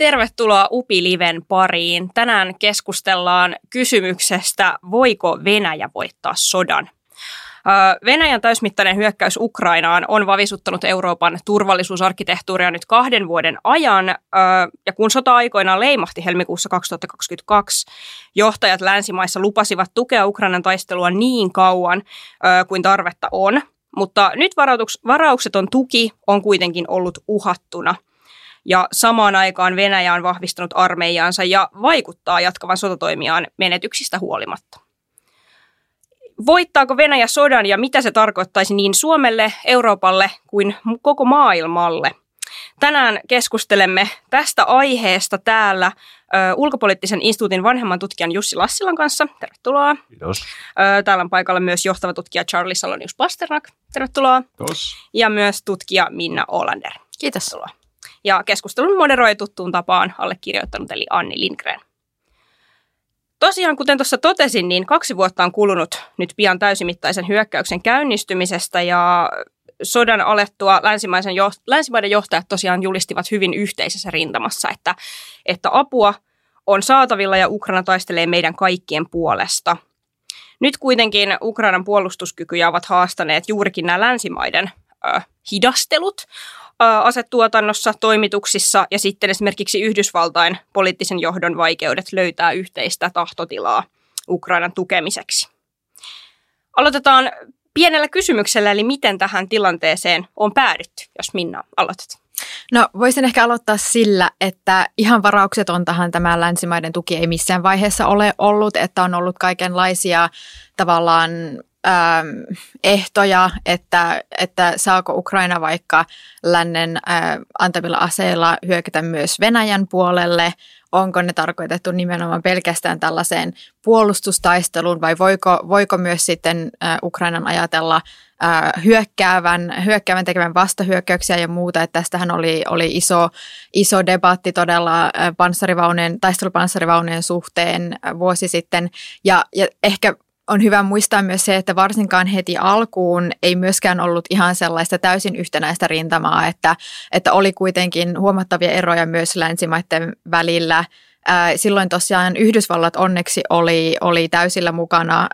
Tervetuloa Upi-liven pariin. Tänään keskustellaan kysymyksestä, voiko Venäjä voittaa sodan. Venäjän täysmittainen hyökkäys Ukrainaan on vavisuttanut Euroopan turvallisuusarkkitehtuuria nyt kahden vuoden ajan. Ja kun sota aikoinaan leimahti helmikuussa 2022, johtajat länsimaissa lupasivat tukea Ukrainan taistelua niin kauan kuin tarvetta on. Mutta nyt varaukseton tuki on kuitenkin ollut uhattuna – ja samaan aikaan Venäjä on vahvistanut armeijaansa ja vaikuttaa jatkavan sotatoimiaan menetyksistä huolimatta. Voittaako Venäjä sodan ja mitä se tarkoittaisi niin Suomelle, Euroopalle kuin koko maailmalle? Tänään keskustelemme tästä aiheesta täällä ö, ulkopoliittisen instituutin vanhemman tutkijan Jussi Lassilan kanssa. Tervetuloa. Kiitos. Ö, täällä on paikalla myös johtava tutkija Charlie Salonius Pasternak. Tervetuloa. Kiitos. Ja myös tutkija Minna Olander. Kiitos. Tervetuloa. Ja keskustelun moderoi tuttuun tapaan allekirjoittanut eli Anni Lindgren. Tosiaan, kuten tuossa totesin, niin kaksi vuotta on kulunut nyt pian täysimittaisen hyökkäyksen käynnistymisestä ja sodan alettua länsimaisen jo, länsimaiden johtajat tosiaan julistivat hyvin yhteisessä rintamassa, että, että apua on saatavilla ja Ukraina taistelee meidän kaikkien puolesta. Nyt kuitenkin Ukrainan puolustuskykyjä ovat haastaneet juurikin nämä länsimaiden ö, hidastelut, asetuotannossa, toimituksissa ja sitten esimerkiksi Yhdysvaltain poliittisen johdon vaikeudet löytää yhteistä tahtotilaa Ukrainan tukemiseksi. Aloitetaan pienellä kysymyksellä, eli miten tähän tilanteeseen on päädytty, jos Minna aloitat. No voisin ehkä aloittaa sillä, että ihan varauksetontahan tämä länsimaiden tuki ei missään vaiheessa ole ollut, että on ollut kaikenlaisia tavallaan ähm, ehtoja, että, että saako Ukraina vaikka lännen äh, antamilla aseilla hyökätä myös Venäjän puolelle, onko ne tarkoitettu nimenomaan pelkästään tällaiseen puolustustaisteluun vai voiko, voiko myös sitten äh, Ukrainan ajatella äh, hyökkäävän, hyökkäävän tekevän vastahyökkäyksiä ja muuta. Että tästähän oli, oli iso, iso debatti todella panssarivaunujen, taistelupanssarivaunujen suhteen vuosi sitten ja, ja ehkä on hyvä muistaa myös se, että varsinkaan heti alkuun ei myöskään ollut ihan sellaista täysin yhtenäistä rintamaa, että, että oli kuitenkin huomattavia eroja myös länsimaiden välillä. Silloin tosiaan Yhdysvallat onneksi oli, oli täysillä mukana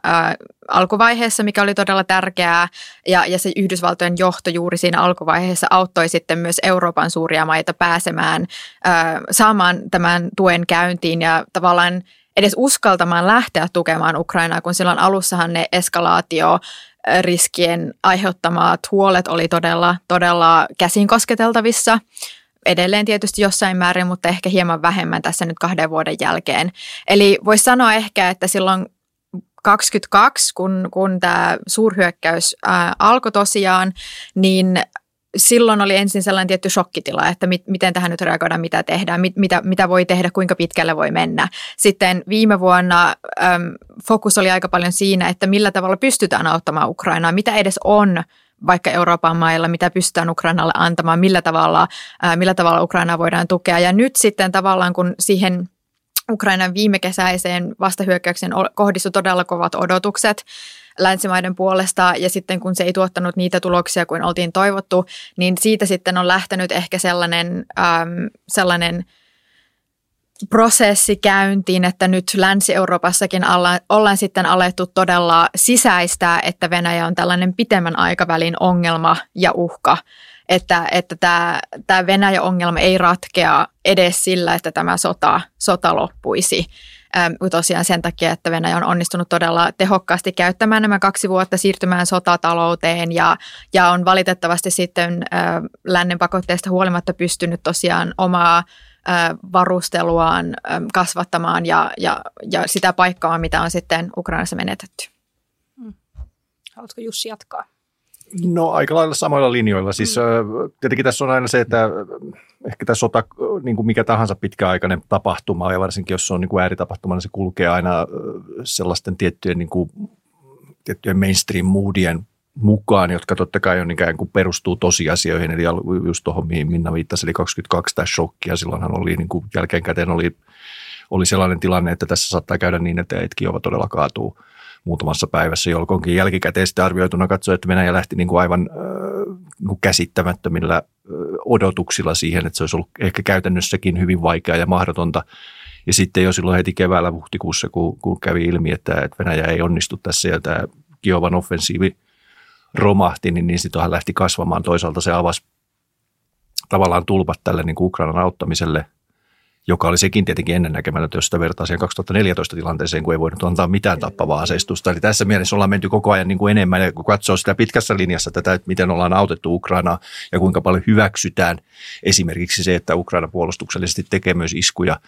alkuvaiheessa, mikä oli todella tärkeää, ja, ja se Yhdysvaltojen johto juuri siinä alkuvaiheessa auttoi sitten myös Euroopan suuria maita pääsemään, saamaan tämän tuen käyntiin ja tavallaan edes uskaltamaan lähteä tukemaan Ukrainaa, kun silloin alussahan ne eskalaatio riskien aiheuttamat huolet oli todella, todella käsin kosketeltavissa. Edelleen tietysti jossain määrin, mutta ehkä hieman vähemmän tässä nyt kahden vuoden jälkeen. Eli voisi sanoa ehkä, että silloin 22, kun, kun tämä suurhyökkäys alkoi tosiaan, niin silloin oli ensin sellainen tietty shokkitila, että mit, miten tähän nyt reagoidaan, mitä tehdään, mit, mitä, mitä voi tehdä, kuinka pitkälle voi mennä. Sitten viime vuonna äm, fokus oli aika paljon siinä, että millä tavalla pystytään auttamaan Ukrainaa, mitä edes on vaikka Euroopan mailla, mitä pystytään Ukrainalle antamaan, millä tavalla, ää, millä tavalla Ukrainaa voidaan tukea. Ja nyt sitten tavallaan, kun siihen Ukrainan viime kesäiseen vastahyökkäyksen kohdistui todella kovat odotukset, länsimaiden puolesta ja sitten kun se ei tuottanut niitä tuloksia kuin oltiin toivottu, niin siitä sitten on lähtenyt ehkä sellainen, ähm, sellainen prosessi käyntiin, että nyt Länsi-Euroopassakin ollaan, ollaan sitten alettu todella sisäistää, että Venäjä on tällainen pitemmän aikavälin ongelma ja uhka, että, että tämä, tämä Venäjä-ongelma ei ratkea edes sillä, että tämä sota, sota loppuisi tosiaan sen takia, että Venäjä on onnistunut todella tehokkaasti käyttämään nämä kaksi vuotta siirtymään sotatalouteen ja, ja on valitettavasti sitten lännen pakotteesta huolimatta pystynyt tosiaan omaa varusteluaan kasvattamaan ja, ja, ja sitä paikkaa, mitä on sitten Ukrainassa menetetty. Hmm. Haluatko Jussi jatkaa? No aika lailla samoilla linjoilla. Siis mm. tietenkin tässä on aina se, että ehkä tämä sota, niin kuin mikä tahansa pitkäaikainen tapahtuma, ja varsinkin jos se on niin kuin ääritapahtuma, niin se kulkee aina sellaisten tiettyjen, niin kuin, tiettyjen mainstream-moodien mukaan, jotka totta kai on ikään kuin perustuu tosiasioihin, eli just tuohon, mihin Minna viittasi, eli 22 tämä shokki, ja silloinhan oli niin kuin jälkeenkäteen oli, oli sellainen tilanne, että tässä saattaa käydä niin, että Etkiova todella kaatuu muutamassa päivässä, jolloinkin jälkikäteen sitten arvioituna katsoi, että Venäjä lähti niin kuin aivan äh, käsittämättömillä odotuksilla siihen, että se olisi ollut ehkä käytännössäkin hyvin vaikeaa ja mahdotonta. Ja sitten jo silloin heti keväällä huhtikuussa, kun, kun kävi ilmi, että, Venäjä ei onnistu tässä ja tämä Kiovan offensiivi romahti, niin, niin sitten lähti kasvamaan. Toisaalta se avasi tavallaan tulpat tälle niin kuin Ukrainan auttamiselle – joka oli sekin tietenkin ennennäkemätön, jos sitä vertaa siihen 2014 tilanteeseen, kun ei voinut antaa mitään tappavaa aseistusta. Eli tässä mielessä ollaan menty koko ajan niin kuin enemmän, ja kun katsoo sitä pitkässä linjassa tätä, että miten ollaan autettu Ukrainaa ja kuinka paljon hyväksytään esimerkiksi se, että Ukraina puolustuksellisesti tekee myös iskuja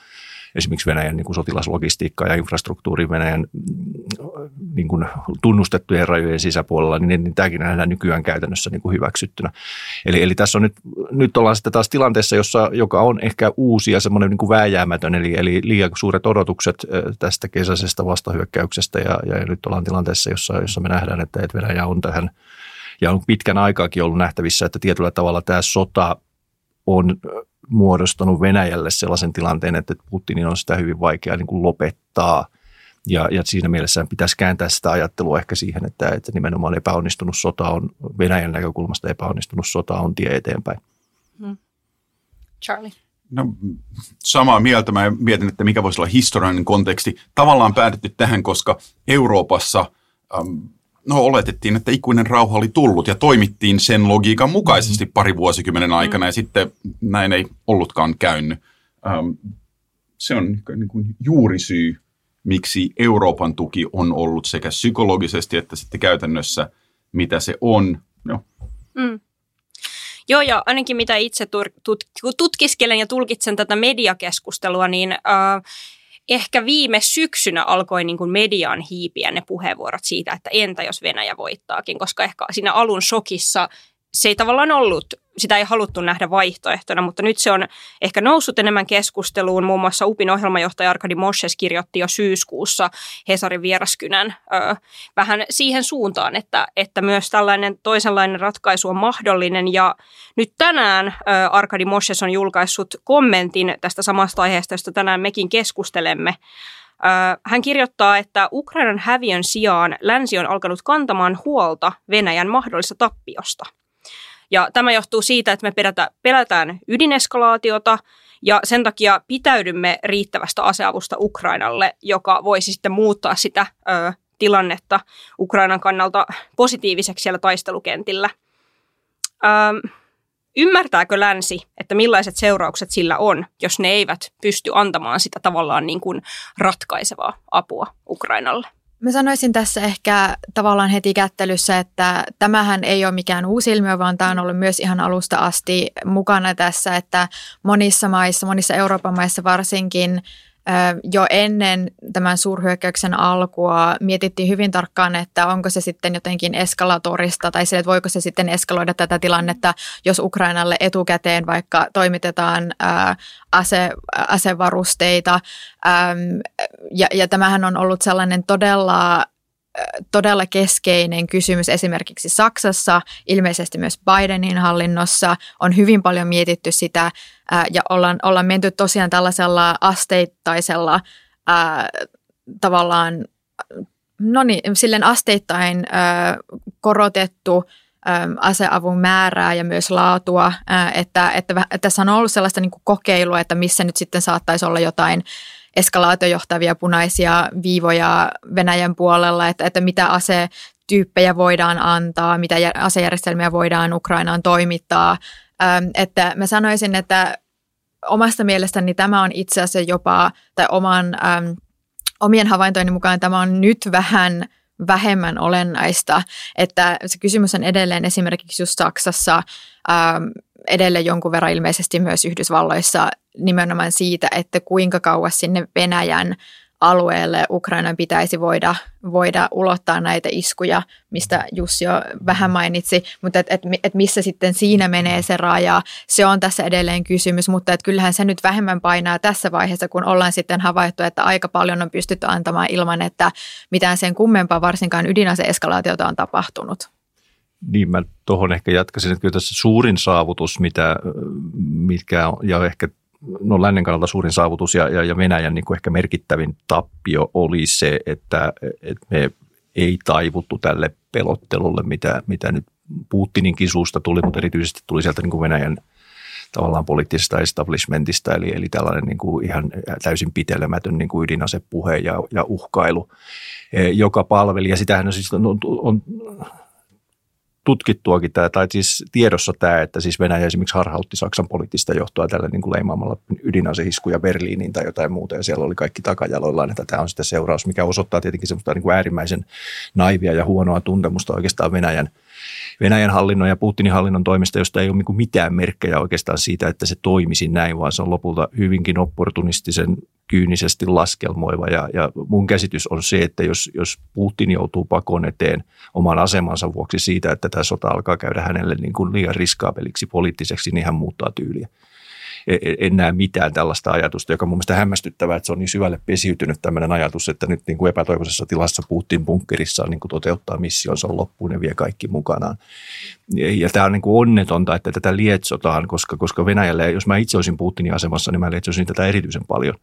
esimerkiksi Venäjän niin kuin sotilaslogistiikkaa ja infrastruktuuri Venäjän mm, niin kuin tunnustettujen rajojen sisäpuolella, niin, niin tämäkin nähdään nykyään käytännössä niin kuin hyväksyttynä. Eli, eli tässä on nyt, nyt ollaan sitten taas tilanteessa, jossa, joka on ehkä uusi ja semmoinen niin kuin vääjäämätön, eli, eli liian suuret odotukset tästä kesäisestä vastahyökkäyksestä ja, ja nyt ollaan tilanteessa, jossa, jossa me nähdään, että Venäjä on tähän ja on pitkän aikaakin ollut nähtävissä, että tietyllä tavalla tämä sota on muodostanut Venäjälle sellaisen tilanteen, että Putinin on sitä hyvin vaikea niin kuin lopettaa. Ja, ja siinä mielessä pitäisi kääntää sitä ajattelua ehkä siihen, että, että nimenomaan epäonnistunut sota on, Venäjän näkökulmasta epäonnistunut sota on tie eteenpäin. Hmm. Charlie. No, samaa mieltä. Mä mietin, että mikä voisi olla historiallinen konteksti. Tavallaan päädytty tähän, koska Euroopassa ähm, no oletettiin, että ikuinen rauha oli tullut ja toimittiin sen logiikan mukaisesti mm. pari vuosikymmenen aikana mm. ja sitten näin ei ollutkaan käynyt. Ähm, se on niin kuin juurisyy, miksi Euroopan tuki on ollut sekä psykologisesti että sitten käytännössä, mitä se on. No. Mm. Joo, ja ainakin mitä itse tutkiskelen ja tulkitsen tätä mediakeskustelua, niin äh, ehkä viime syksynä alkoi niin kuin median hiipiä ne puheenvuorot siitä, että entä jos Venäjä voittaakin, koska ehkä siinä alun shokissa se ei tavallaan ollut, sitä ei haluttu nähdä vaihtoehtona, mutta nyt se on ehkä noussut enemmän keskusteluun. Muun muassa UPin ohjelmajohtaja Arkadi Moshes kirjoitti jo syyskuussa Hesarin vieraskynän ö, vähän siihen suuntaan, että, että myös tällainen toisenlainen ratkaisu on mahdollinen. Ja nyt tänään ö, Arkadi Moshes on julkaissut kommentin tästä samasta aiheesta, josta tänään mekin keskustelemme. Hän kirjoittaa, että Ukrainan häviön sijaan länsi on alkanut kantamaan huolta Venäjän mahdollista tappiosta – ja tämä johtuu siitä, että me pelätä, pelätään ydineskalaatiota ja sen takia pitäydymme riittävästä aseavusta Ukrainalle, joka voisi sitten muuttaa sitä ö, tilannetta Ukrainan kannalta positiiviseksi siellä taistelukentillä. Ö, ymmärtääkö länsi, että millaiset seuraukset sillä on, jos ne eivät pysty antamaan sitä tavallaan niin kuin ratkaisevaa apua Ukrainalle? Mä sanoisin tässä ehkä tavallaan heti kättelyssä, että tämähän ei ole mikään uusi ilmiö, vaan tämä on ollut myös ihan alusta asti mukana tässä, että monissa maissa, monissa Euroopan maissa varsinkin jo ennen tämän suurhyökkäyksen alkua mietittiin hyvin tarkkaan, että onko se sitten jotenkin eskalatorista tai se, että voiko se sitten eskaloida tätä tilannetta, jos Ukrainalle etukäteen vaikka toimitetaan ase, asevarusteita. Ja, ja tämähän on ollut sellainen todella todella keskeinen kysymys esimerkiksi Saksassa, ilmeisesti myös Bidenin hallinnossa. On hyvin paljon mietitty sitä ja ollaan, ollaan menty tosiaan tällaisella asteittaisella ää, tavallaan, no niin, silleen asteittain ää, korotettu aseavun määrää ja myös laatua, että, että, että tässä on ollut sellaista niin kokeilua, että missä nyt sitten saattaisi olla jotain eskalaatiojohtavia punaisia viivoja Venäjän puolella, että, että mitä asetyyppejä voidaan antaa, mitä asejärjestelmiä voidaan Ukrainaan toimittaa. Ähm, että mä sanoisin, että omasta mielestäni tämä on itse asiassa jopa, tai oman, omien havaintojen mukaan tämä on nyt vähän vähemmän olennaista, että se kysymys on edelleen esimerkiksi just Saksassa, edelleen jonkun verran ilmeisesti myös Yhdysvalloissa nimenomaan siitä, että kuinka kauas sinne Venäjän alueelle Ukrainan pitäisi voida, voida ulottaa näitä iskuja, mistä Jussi jo vähän mainitsi, mutta että et, et missä sitten siinä menee se raja, se on tässä edelleen kysymys, mutta että kyllähän se nyt vähemmän painaa tässä vaiheessa, kun ollaan sitten havaittu, että aika paljon on pystytty antamaan ilman, että mitään sen kummempaa varsinkaan ydinaseeskalaatiota on tapahtunut. Niin mä tuohon ehkä jatkaisin, että kyllä tässä suurin saavutus, mitä, mitkä, ja ehkä no lännen kannalta suurin saavutus ja, ja, ja Venäjän niin kuin ehkä merkittävin tappio oli se, että, että me ei taivuttu tälle pelottelulle, mitä, mitä nyt Putininkin suusta tuli, mutta erityisesti tuli sieltä niin kuin Venäjän tavallaan poliittisesta establishmentista, eli, eli tällainen niin kuin ihan täysin pitelemätön niin kuin ydinasepuhe ja, ja uhkailu, e, joka palveli. Ja sitähän on, siis, on, on tutkittuakin tämä, tai siis tiedossa tämä, että siis Venäjä esimerkiksi harhautti Saksan poliittista johtoa tällä niin kuin leimaamalla ydinasehiskuja Berliiniin tai jotain muuta, ja siellä oli kaikki takajaloillaan, että tämä on sitten seuraus, mikä osoittaa tietenkin semmoista niin kuin äärimmäisen naivia ja huonoa tuntemusta oikeastaan Venäjän – Venäjän hallinnon ja Putinin hallinnon toimesta, josta ei ole niin mitään merkkejä oikeastaan siitä, että se toimisi näin, vaan se on lopulta hyvinkin opportunistisen kyynisesti laskelmoiva. Ja, ja mun käsitys on se, että jos, jos Putin joutuu pakon eteen oman asemansa vuoksi siitä, että tämä sota alkaa käydä hänelle niin kuin liian riskaapeliksi poliittiseksi, niin hän muuttaa tyyliä. E, e, en näe mitään tällaista ajatusta, joka on mun mielestä hämmästyttävää, että se on niin syvälle pesiytynyt tämmöinen ajatus, että nyt niin kuin epätoivoisessa tilassa Putin bunkkerissaan niin kuin toteuttaa missionsa loppuun ja vie kaikki mukanaan. Ja tämä on niin kuin onnetonta, että tätä lietsotaan, koska, koska Venäjälle, jos mä itse olisin Putinin asemassa, niin mä lietsoisin tätä erityisen paljon.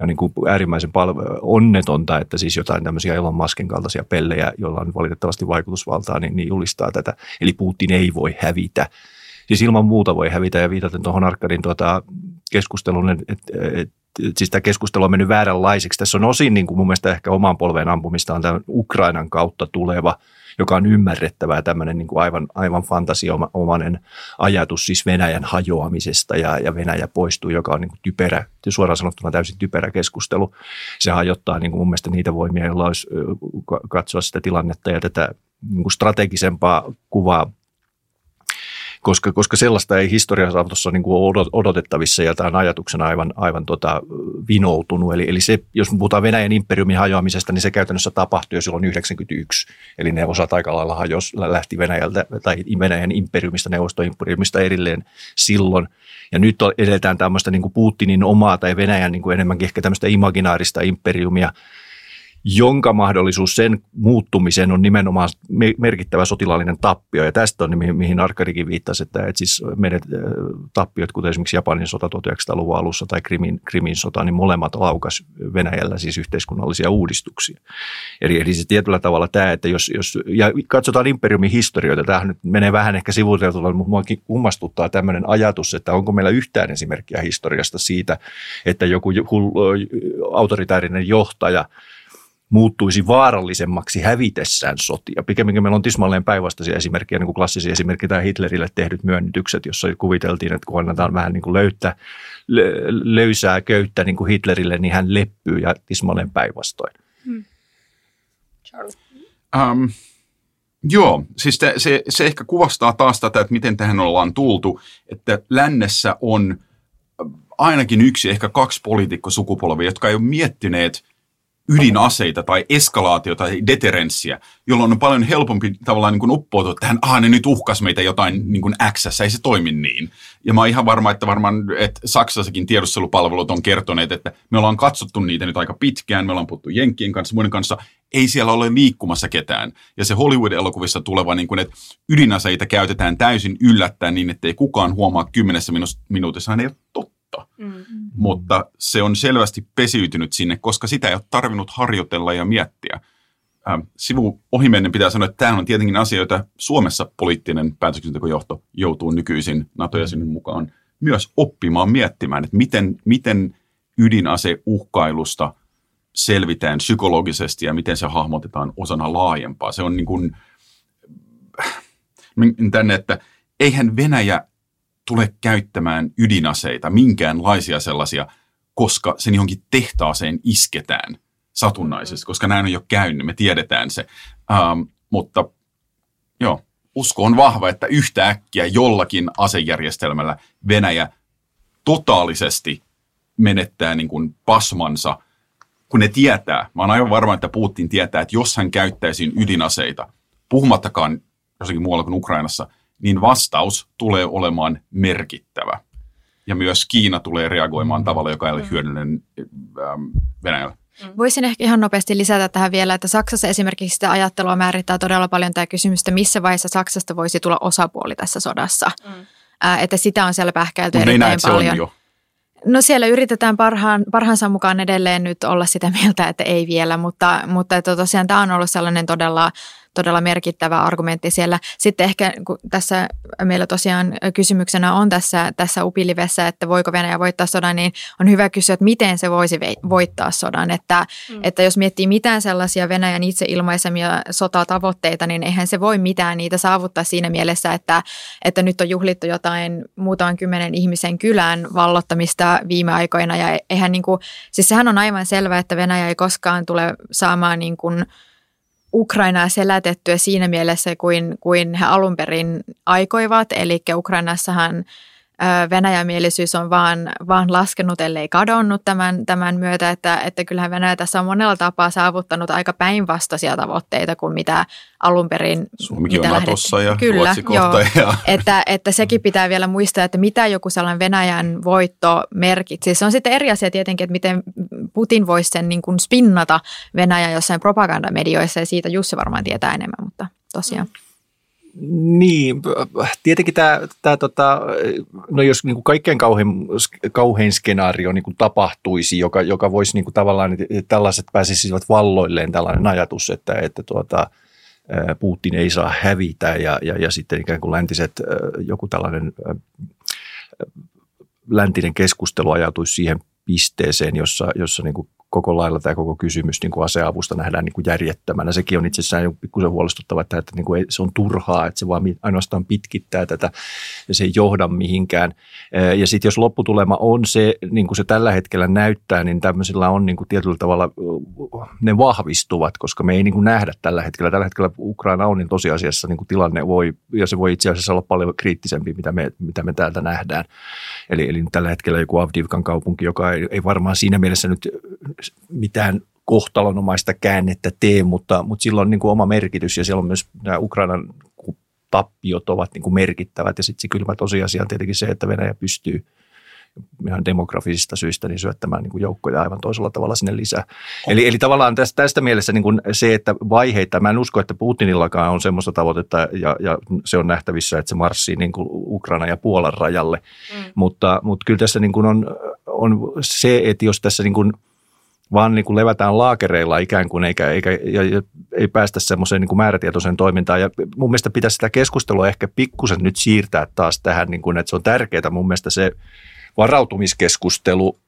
Ja niin kuin äärimmäisen pal- onnetonta, että siis jotain tämmöisiä Elon Muskin kaltaisia pellejä, joilla on valitettavasti vaikutusvaltaa, niin, niin julistaa tätä. Eli Putin ei voi hävitä siis ilman muuta voi hävitä ja viitaten tuohon Arkadin tuota keskusteluun, että et, et, siis tämä keskustelu on mennyt vääränlaiseksi. Tässä on osin niin kuin mun mielestä ehkä oman polveen ampumista on tämä Ukrainan kautta tuleva, joka on ymmärrettävää tämmöinen niin kuin aivan, aivan fantasiomainen ajatus siis Venäjän hajoamisesta ja, ja Venäjä poistuu, joka on niin kuin typerä, suoraan sanottuna täysin typerä keskustelu. Se hajottaa niin kuin mun mielestä niitä voimia, joilla olisi katsoa sitä tilannetta ja tätä niin kuin strategisempaa kuvaa koska, koska sellaista ei historiassa ole niin kuin odotettavissa ja tämä on ajatuksena aivan, aivan tota, vinoutunut. Eli, eli se, jos puhutaan Venäjän imperiumin hajoamisesta, niin se käytännössä tapahtui jo silloin 91. Eli ne osat aika lailla hajos, lähti Venäjältä tai Venäjän imperiumista, neuvostoimperiumista erilleen silloin. Ja nyt edetään tämmöistä niin kuin Putinin omaa tai Venäjän niin kuin enemmänkin ehkä tämmöistä imaginaarista imperiumia, jonka mahdollisuus sen muuttumiseen on nimenomaan merkittävä sotilaallinen tappio. Ja tästä on, mihin, mihin Arkadikin viittasi, että, että siis menet äh, tappiot, kuten esimerkiksi Japanin sota 1900-luvun alussa tai Krimin, Krimin sota, niin molemmat laukas Venäjällä siis yhteiskunnallisia uudistuksia. Eli, eli se tietyllä tavalla tämä, että jos, jos ja katsotaan imperiumin historioita, tämähän nyt menee vähän ehkä sivuuteltua, mutta muakin kummastuttaa tämmöinen ajatus, että onko meillä yhtään esimerkkiä historiasta siitä, että joku autoritäärinen johtaja – muuttuisi vaarallisemmaksi hävitessään sotia. Pikemminkin meillä on tismalleen päinvastaisia esimerkkejä, niin kuin klassisia esimerkkejä tämä Hitlerille tehdyt myönnytykset, jossa kuviteltiin, että kun annetaan vähän niin kuin löyttä, löysää köyttä niin kuin Hitlerille, niin hän leppyy ja tismalleen päinvastoin. Hmm. Um, joo, siis te, se, se ehkä kuvastaa taas tätä, että miten tähän ollaan tultu, että lännessä on ainakin yksi, ehkä kaksi poliitikkosukupolvia, jotka ei ole miettineet – ydinaseita tai eskalaatiota tai deterenssiä, jolloin on paljon helpompi tavallaan niin kuin uppoutua tähän, ah ne nyt uhkas meitä jotain niin kuin X, ei se toimi niin. Ja mä oon ihan varma, että varmaan että Saksassakin tiedustelupalvelut on kertoneet, että me ollaan katsottu niitä nyt aika pitkään, me ollaan puhuttu Jenkkien kanssa, muiden kanssa, ei siellä ole liikkumassa ketään. Ja se Hollywood-elokuvissa tuleva, niin kuin, että ydinaseita käytetään täysin yllättäen niin, että ei kukaan huomaa kymmenessä minuutissa, ei ole totta kautta. Mm. Mutta se on selvästi pesiytynyt sinne, koska sitä ei ole tarvinnut harjoitella ja miettiä. Ähm, sivu ohimennen pitää sanoa, että tämä on tietenkin asia, jota Suomessa poliittinen päätöksentekojohto joutuu nykyisin NATO-jäsenen mukaan myös oppimaan miettimään, että miten, miten ydinaseuhkailusta selvitään psykologisesti ja miten se hahmotetaan osana laajempaa. Se on niin kuin, tänne, että eihän Venäjä tule käyttämään ydinaseita, minkäänlaisia sellaisia, koska sen johonkin tehtaaseen isketään satunnaisesti, koska näin on jo käynyt, me tiedetään se. Ähm, mutta joo, usko on vahva, että yhtäkkiä jollakin asejärjestelmällä Venäjä totaalisesti menettää niin kuin pasmansa, kun ne tietää, mä oon aivan varma, että Putin tietää, että jos hän käyttäisi ydinaseita, puhumattakaan jossakin muualla kuin Ukrainassa – niin vastaus tulee olemaan merkittävä. Ja myös Kiina tulee reagoimaan tavalla, joka ei ole mm. hyödyllinen ähm, Venäjällä. Mm. Voisin ehkä ihan nopeasti lisätä tähän vielä, että Saksassa esimerkiksi sitä ajattelua määrittää todella paljon tämä kysymys, että missä vaiheessa Saksasta voisi tulla osapuoli tässä sodassa. Mm. Äh, että sitä on siellä pähkäilty no, erittäin paljon. Se on jo. No siellä yritetään parhaan, parhaansa mukaan edelleen nyt olla sitä mieltä, että ei vielä, mutta, mutta että tosiaan tämä on ollut sellainen todella, todella merkittävä argumentti siellä. Sitten ehkä kun tässä meillä tosiaan kysymyksenä on tässä, tässä upilivessä, että voiko Venäjä voittaa sodan, niin on hyvä kysyä, että miten se voisi voittaa sodan. Että, mm. että jos miettii mitään sellaisia Venäjän itse ilmaisemia sotatavoitteita, niin eihän se voi mitään niitä saavuttaa siinä mielessä, että, että nyt on juhlittu jotain muutaman kymmenen ihmisen kylän vallottamista viime aikoina ja eihän niin kuin, siis sehän on aivan selvää, että Venäjä ei koskaan tule saamaan niin kuin Ukrainaa selätettyä siinä mielessä kuin, kuin he alun perin aikoivat. Eli Ukrainassahan Venäjämielisyys on vaan, vaan laskenut, ellei kadonnut tämän, tämän myötä, että, että kyllähän Venäjä tässä on monella tapaa saavuttanut aika päinvastaisia tavoitteita kuin mitä alun perin Suomikin mitä on Natossa ja Kyllä, Ruotsi kohta. Ja. Että, että sekin pitää vielä muistaa, että mitä joku sellainen Venäjän voitto merkitsee. Se on sitten eri asia tietenkin, että miten Putin voisi sen niin kuin spinnata Venäjä jossain propagandamedioissa ja siitä Jussi varmaan tietää enemmän, mutta tosiaan. Niin, tietenkin tämä, tämä tota, no jos niin kuin kaikkein kauhein, kauhein skenaario niin kuin tapahtuisi, joka, joka voisi niin kuin tavallaan, tällaiset pääsisivät valloilleen tällainen ajatus, että, että tuota, Putin ei saa hävitä ja, ja, ja sitten ikään kuin läntiset, joku tällainen läntinen keskustelu ajautuisi siihen pisteeseen, jossa, jossa niin kuin koko lailla tämä koko kysymys niin kuin aseavusta nähdään niin kuin järjettömänä. Sekin on itsessään pikkusen huolestuttava, että, että niin kuin se on turhaa, että se vaan ainoastaan pitkittää tätä ja se ei johda mihinkään. Ja sitten jos lopputulema on se, niin kuin se tällä hetkellä näyttää, niin tämmöisillä on niin kuin tietyllä tavalla, ne vahvistuvat, koska me ei niin kuin nähdä tällä hetkellä. Tällä hetkellä Ukraina on, niin tosiasiassa niin kuin tilanne voi, ja se voi itse asiassa olla paljon kriittisempi, mitä me, mitä me täältä nähdään. Eli, eli tällä hetkellä joku Avdivkan kaupunki, joka ei, ei varmaan siinä mielessä nyt mitään kohtalonomaista käännettä tee, mutta, mutta sillä on niin kuin oma merkitys ja siellä on myös nämä Ukrainan tappiot ovat niin kuin merkittävät ja sitten se kylmä tosiasia on tietenkin se, että Venäjä pystyy ihan demografisista syistä niin syöttämään niin kuin joukkoja aivan toisella tavalla sinne lisää. Eli, eli tavallaan tästä, tästä mielessä niin kuin se, että vaiheita, mä en usko, että Putinillakaan on semmoista tavoitetta ja, ja se on nähtävissä, että se marssii niin kuin Ukraina ja Puolan rajalle, mm. mutta, mutta kyllä tässä niin kuin on, on se, että jos tässä niin kuin – vaan niin kuin levätään laakereilla ikään kuin, eikä, eikä ja, ja ei päästä semmoiseen niin kuin määrätietoiseen toimintaan. Ja mun mielestä pitäisi sitä keskustelua ehkä pikkusen nyt siirtää taas tähän, niin kuin, että se on tärkeää mun mielestä se varautumiskeskustelu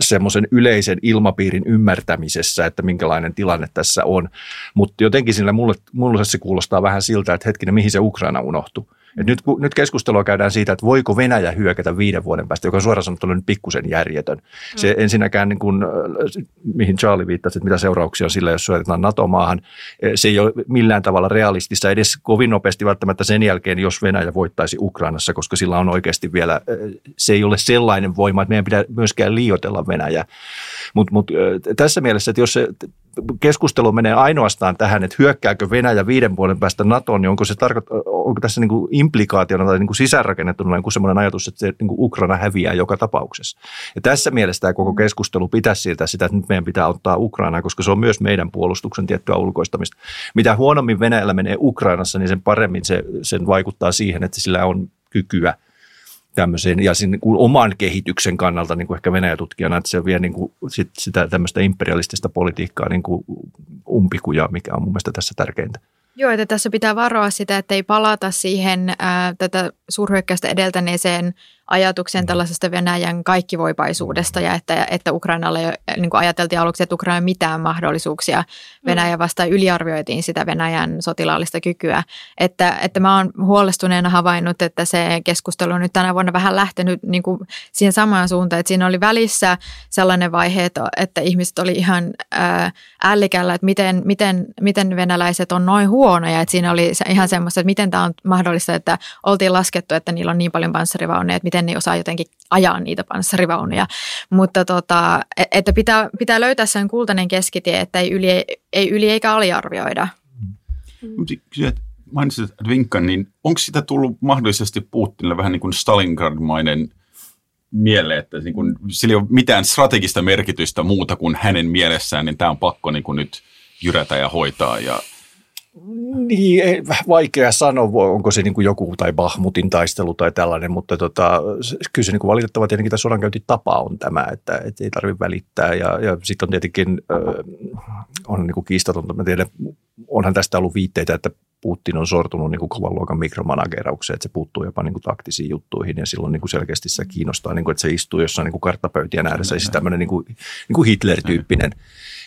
semmoisen yleisen ilmapiirin ymmärtämisessä, että minkälainen tilanne tässä on. Mutta jotenkin sillä mulle, mulle se kuulostaa vähän siltä, että hetkinen, mihin se Ukraina unohtui. Et nyt, nyt keskustelua käydään siitä, että voiko Venäjä hyökätä viiden vuoden päästä, joka on suoraan sanottuna nyt pikkusen järjetön. Se mm. ensinnäkään, niin kuin, mihin Charlie viittasi, että mitä seurauksia on sillä, jos syötetään NATO-maahan, se ei ole millään tavalla realistista edes kovin nopeasti välttämättä sen jälkeen, jos Venäjä voittaisi Ukrainassa, koska sillä on oikeasti vielä, se ei ole sellainen voima, että meidän pitää myöskään liioitella Venäjää. Mutta mut, tässä mielessä, että jos se keskustelu menee ainoastaan tähän, että hyökkääkö Venäjä viiden vuoden päästä NATOon, niin onko, se tarko- onko tässä niin kuin implikaationa tai niin kuin sisäänrakennettuna niin kuin sellainen ajatus, että se, niin kuin Ukraina häviää joka tapauksessa. Ja tässä mielessä tämä koko keskustelu pitäisi siltä sitä, että nyt meidän pitää ottaa Ukrainaa, koska se on myös meidän puolustuksen tiettyä ulkoistamista. Mitä huonommin Venäjällä menee Ukrainassa, niin sen paremmin se, sen vaikuttaa siihen, että sillä on kykyä – tämmöiseen, ja sen niin kuin oman kehityksen kannalta niin kuin ehkä Venäjä-tutkijana, että se vie niin kuin sit, sitä tämmöistä imperialistista politiikkaa niin kuin umpikuja, mikä on mun mielestä tässä tärkeintä. Joo, että tässä pitää varoa sitä, että ei palata siihen ää, tätä suurhyökkäystä edeltäneeseen ajatuksen tällaisesta Venäjän kaikkivoipaisuudesta ja että, että Ukrainalle niin kuin ajateltiin aluksi, että Ukraina mitään mahdollisuuksia Venäjä mm. vastaan yliarvioitiin sitä Venäjän sotilaallista kykyä. Että, että mä oon huolestuneena havainnut, että se keskustelu on nyt tänä vuonna vähän lähtenyt niin kuin siihen samaan suuntaan, että siinä oli välissä sellainen vaihe, että, että ihmiset oli ihan ää, ällikällä, että miten, miten, miten venäläiset on noin huonoja, että siinä oli ihan semmoista, että miten tämä on mahdollista, että oltiin laskettu, että niillä on niin paljon panssarivauneja, että miten miten ne osaa jotenkin ajaa niitä panssarivaunuja. Mutta tota, e, että pitää, pitää löytää sen kultainen keskitie, että ei yli, ei yli eikä aliarvioida. Mm. Mainitsit Vinkan, niin onko sitä tullut mahdollisesti Putinille vähän niin kuin Stalingrad-mainen mieleen, että niin kun, sillä ei ole mitään strategista merkitystä muuta kuin hänen mielessään, niin tämä on pakko niin kuin nyt jyrätä ja hoitaa ja Niin, vaikea sanoa, onko se niin kuin joku tai Bahmutin taistelu tai tällainen, mutta tota, kyllä se niin valitettava tietenkin tämä sodankäyntitapa on tämä, että, että ei tarvitse välittää. Ja, ja sitten on tietenkin, äh, on niin kuin kiistatonta, mä tiedän, onhan tästä ollut viitteitä, että Putin on sortunut niin kuin kovan luokan mikromanageraukseen, että se puuttuu jopa niin kuin taktisiin juttuihin ja silloin niin kuin selkeästi se kiinnostaa, niin kuin, että se istuu jossain niin kuin karttapöytien ääressä, siis tämmöinen niin kuin, niin kuin Hitler-tyyppinen,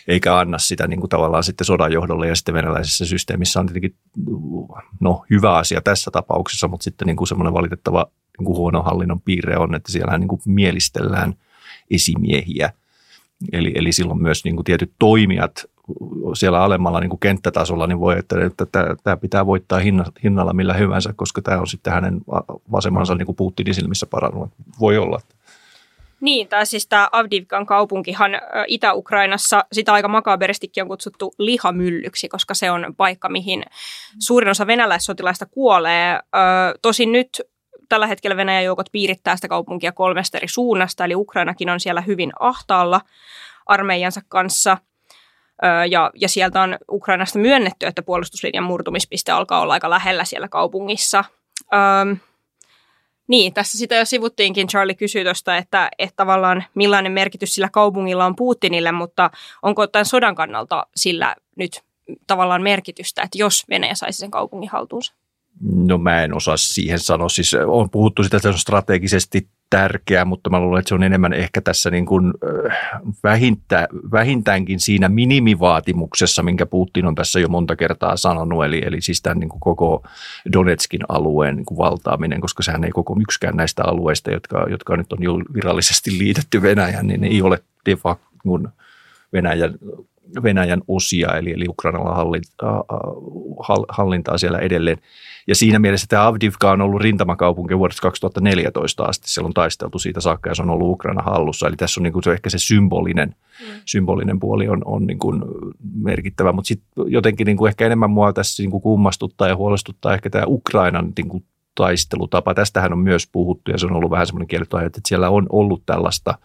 eikä anna sitä niin kuin tavallaan sitten sodan johdolle ja sitten venäläisessä systeemissä on tietenkin no, hyvä asia tässä tapauksessa, mutta sitten niin kuin semmoinen valitettava niin kuin huono hallinnon piirre on, että siellä niin kuin mielistellään esimiehiä. Eli, eli silloin myös niin kuin tietyt toimijat siellä alemmalla niin kuin kenttätasolla, niin voi että, että tämä pitää voittaa hinnalla millä hyvänsä, koska tämä on sitten hänen vasemmansa niin kuin Putinin silmissä parannut. Voi olla. Niin, tai siis tämä Avdivkan kaupunkihan Itä-Ukrainassa, sitä aika makaberistikin on kutsuttu lihamyllyksi, koska se on paikka, mihin suurin osa venäläissotilaista kuolee. Tosin nyt tällä hetkellä Venäjän joukot piirittää sitä kaupunkia kolmesta eri suunnasta, eli Ukrainakin on siellä hyvin ahtaalla armeijansa kanssa – ja, ja sieltä on Ukrainasta myönnetty, että puolustuslinjan murtumispiste alkaa olla aika lähellä siellä kaupungissa. Öm, niin, tässä sitä jo sivuttiinkin, Charlie kysyi tuosta, että, että tavallaan millainen merkitys sillä kaupungilla on Putinille, mutta onko tämän sodan kannalta sillä nyt tavallaan merkitystä, että jos Venäjä saisi sen kaupungin haltuunsa? No mä en osaa siihen sanoa. Siis on puhuttu sitä, että se on strategisesti tärkeä, mutta mä luulen, että se on enemmän ehkä tässä niin kuin vähintä, vähintäänkin siinä minimivaatimuksessa, minkä Putin on tässä jo monta kertaa sanonut, eli, eli siis tämän niin kuin koko Donetskin alueen niin kuin valtaaminen, koska sehän ei koko yksikään näistä alueista, jotka, jotka nyt on jo virallisesti liitetty Venäjään, niin ei ole de facto Venäjän Venäjän osia, eli, eli Ukrainalla hallintaa, hallintaa siellä edelleen. Ja siinä mielessä tämä Avdivka on ollut rintamakaupunki vuodesta 2014 asti. Siellä on taisteltu siitä saakka ja se on ollut Ukraina hallussa. Eli tässä on niin kuin se, ehkä se symbolinen, mm. symbolinen puoli on, on niin kuin merkittävä. Mutta sitten jotenkin niin kuin ehkä enemmän mua tässä niin kuin kummastuttaa ja huolestuttaa ehkä tämä Ukrainan niin kuin taistelutapa. Tästähän on myös puhuttu ja se on ollut vähän semmoinen kielletty että siellä on ollut tällaista –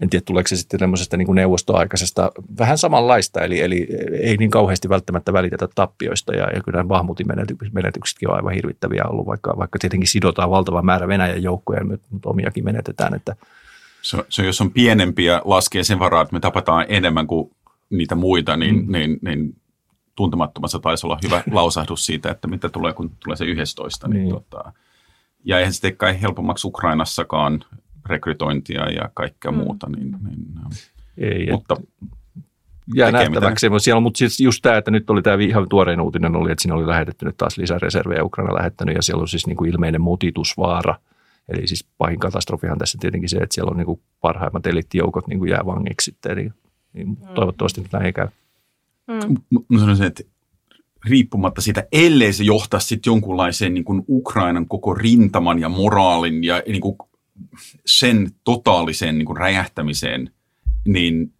en tiedä tuleeko se sitten tämmöisestä niin kuin neuvostoaikaisesta vähän samanlaista, eli, eli ei niin kauheasti välttämättä välitetä tappioista ja, ja kyllä Bahmutin menetyksetkin on aivan hirvittäviä ollut, vaikka, vaikka tietenkin sidotaan valtava määrä Venäjän joukkoja, mutta omiakin menetetään. Että. Se, se, jos on pienempiä laskee sen varaa, että me tapataan enemmän kuin niitä muita, niin, mm. niin, niin tuntemattomassa taisi olla hyvä lausahdus siitä, että mitä tulee, kun tulee se 11. Niin. Niin tota, ja eihän se kai helpommaksi Ukrainassakaan rekrytointia ja kaikkea mm. muuta. Niin, niin, Ei, mutta jää nähtäväksi. Mutta siellä on mutta siis just tämä, että nyt oli tämä ihan tuorein uutinen oli, että siinä oli lähetetty nyt taas lisää reservejä Ukraina lähettänyt ja siellä on siis niin kuin ilmeinen mutitusvaara. Eli siis pahin katastrofihan tässä tietenkin se, että siellä on niin kuin parhaimmat elittijoukot niin kuin jää vangiksi sitten. Eli niin mm. toivottavasti nyt näin ei käy. Mm. Mä sanoisin, että riippumatta siitä, ellei se johtaa sitten jonkunlaiseen niin kuin Ukrainan koko rintaman ja moraalin ja niin kuin sen totaaliseen niin kuin räjähtämiseen, niin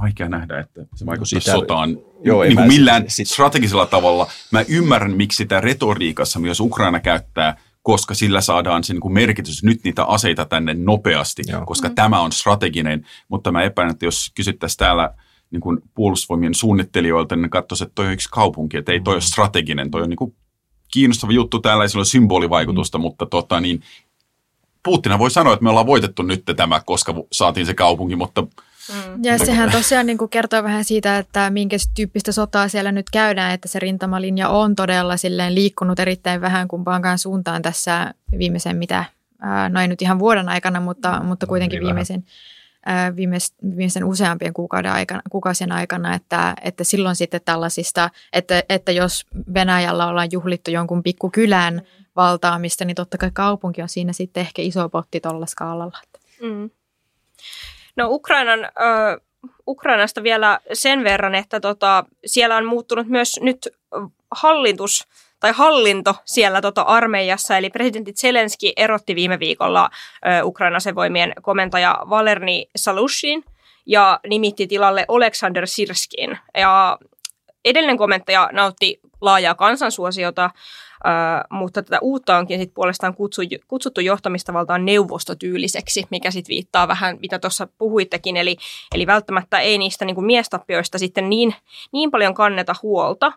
vaikea nähdä, että se vaikuttaa sitä, sotaan joo, niin kuin millään sit, strategisella tavalla. Mä ymmärrän, miksi sitä retoriikassa myös Ukraina käyttää, koska sillä saadaan se niin kuin merkitys nyt niitä aseita tänne nopeasti, joo. koska mm. tämä on strateginen. Mutta mä epäilen, että jos kysyttäisiin täällä niin kuin puolustusvoimien suunnittelijoilta, niin ne katsoisivat, että toi on yksi kaupunki, että ei toi ole strateginen, toi on niin kuin kiinnostava juttu, täällä ei sillä ole symbolivaikutusta, mm. mutta tota, niin Putina voi sanoa, että me ollaan voitettu nyt tämä, koska saatiin se kaupunki, mutta Mm. Ja sehän tosiaan niin kuin kertoo vähän siitä, että minkä tyyppistä sotaa siellä nyt käydään, että se rintamalinja on todella silleen liikkunut erittäin vähän kumpaankaan suuntaan tässä viimeisen mitä, noin nyt ihan vuoden aikana, mutta, mutta kuitenkin viimeisen, viimeis, viimeisen useampien kuukauden aikana, kuukausien aikana, että, että silloin sitten tällaisista, että, että jos Venäjällä ollaan juhlittu jonkun pikkukylän mm valtaamista, niin totta kai kaupunki on siinä sitten ehkä iso potti tuolla skaalalla. Mm. No Ukrainan, äh, Ukrainasta vielä sen verran, että tota, siellä on muuttunut myös nyt hallintus tai hallinto siellä tota armeijassa, eli presidentti Zelenski erotti viime viikolla Ukrainan voimien komentaja Valerni Salushin ja nimitti tilalle Alexander Sirskin. Ja edellinen komentaja nautti laajaa kansansuosiota, mutta tätä uutta onkin sit puolestaan kutsu, kutsuttu johtamistavaltaan neuvostotyyliseksi, mikä sitten viittaa vähän, mitä tuossa puhuittekin, eli, eli välttämättä ei niistä niin kuin miestappioista sitten niin, niin paljon kanneta huolta,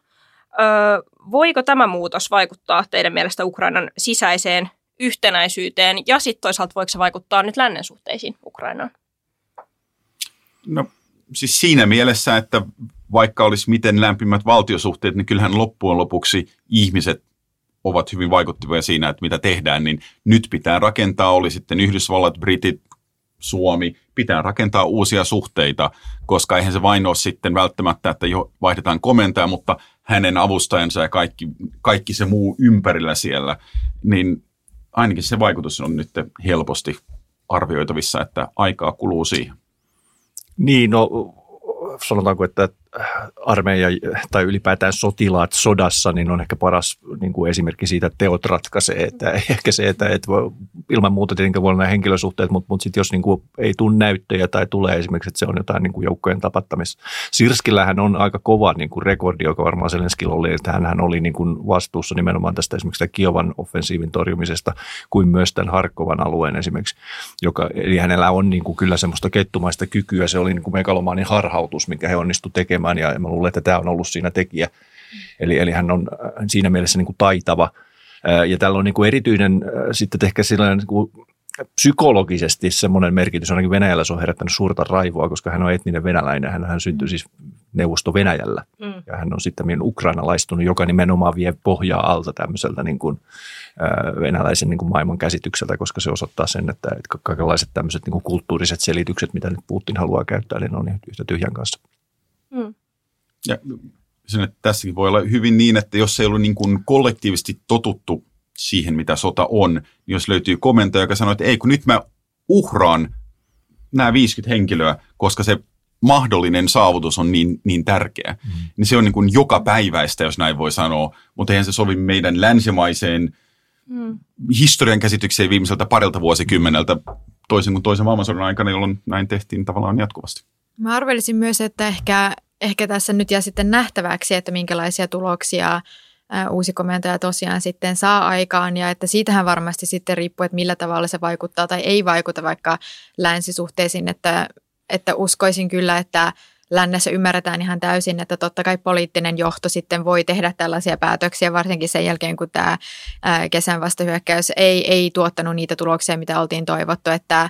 Ö, voiko tämä muutos vaikuttaa teidän mielestä Ukrainan sisäiseen yhtenäisyyteen? Ja sitten toisaalta voiko se vaikuttaa nyt lännen suhteisiin Ukrainaan? No siis siinä mielessä, että vaikka olisi miten lämpimät valtiosuhteet, niin kyllähän loppujen lopuksi ihmiset ovat hyvin vaikuttavia siinä, että mitä tehdään, niin nyt pitää rakentaa, oli sitten Yhdysvallat, Britit, Suomi, pitää rakentaa uusia suhteita, koska eihän se vain ole sitten välttämättä, että jo vaihdetaan komentaa, mutta hänen avustajansa ja kaikki, kaikki se muu ympärillä siellä, niin ainakin se vaikutus on nyt helposti arvioitavissa, että aikaa kuluu siihen. Niin, no sanotaanko, että armeija tai ylipäätään sotilaat sodassa, niin on ehkä paras niin kuin esimerkki siitä, että teot ratkaisee. Että ehkä se, että, että ilman muuta tietenkin voi olla nämä henkilösuhteet, mutta, mutta sitten jos niin kuin ei tule näyttöjä tai tulee esimerkiksi, että se on jotain niin kuin joukkojen tapattamista. Sirskillähän on aika kova niin kuin rekordi, joka varmaan Zelenskillä oli, että hän oli niin kuin vastuussa nimenomaan tästä esimerkiksi Kiovan offensiivin torjumisesta, kuin myös tämän Harkovan alueen esimerkiksi, joka, eli hänellä on niin kuin kyllä semmoista kettumaista kykyä, se oli niin kuin megalomaanin harhautus, mikä he onnistuivat tekemään tekemään ja mä luulen, että tämä on ollut siinä tekijä. Eli, eli hän on äh, siinä mielessä niin kuin taitava. Äh, ja tällä on niin kuin erityinen äh, sitten ehkä sellainen niin kuin psykologisesti semmoinen merkitys, ainakin Venäjällä se on herättänyt suurta raivoa, koska hän on etninen venäläinen. Hän, hän syntyi siis Neuvosto-Venäjällä mm. ja hän on sitten ukrainalaistunut, joka nimenomaan vie pohjaa alta tämmöiseltä niin kuin, äh, venäläisen niin kuin maailman käsitykseltä, koska se osoittaa sen, että, että kaikenlaiset tämmöiset niin kuin kulttuuriset selitykset, mitä nyt Putin haluaa käyttää, niin on yhtä tyhjän kanssa. Mm. Ja sen, että tässäkin voi olla hyvin niin, että jos ei ollut niin kuin kollektiivisesti totuttu siihen, mitä sota on, niin jos löytyy komento, joka sanoo, että ei kun nyt mä uhraan nämä 50 henkilöä, koska se mahdollinen saavutus on niin, niin tärkeä, mm. niin se on niin kuin joka päiväistä, jos näin voi sanoa, mutta eihän se sovi meidän länsimaiseen mm. historian käsitykseen viimeiseltä parilta vuosikymmeneltä, toisin kuin toisen maailmansodan aikana, jolloin näin tehtiin tavallaan jatkuvasti. Mä arvelisin myös, että ehkä, ehkä tässä nyt jää sitten nähtäväksi, että minkälaisia tuloksia uusi komentaja tosiaan sitten saa aikaan. Ja että siitähän varmasti sitten riippuu, että millä tavalla se vaikuttaa tai ei vaikuta vaikka länsisuhteisiin, että, että uskoisin kyllä, että lännessä ymmärretään ihan täysin, että totta kai poliittinen johto sitten voi tehdä tällaisia päätöksiä, varsinkin sen jälkeen, kun tämä kesän vastahyökkäys ei, ei tuottanut niitä tuloksia, mitä oltiin toivottu, että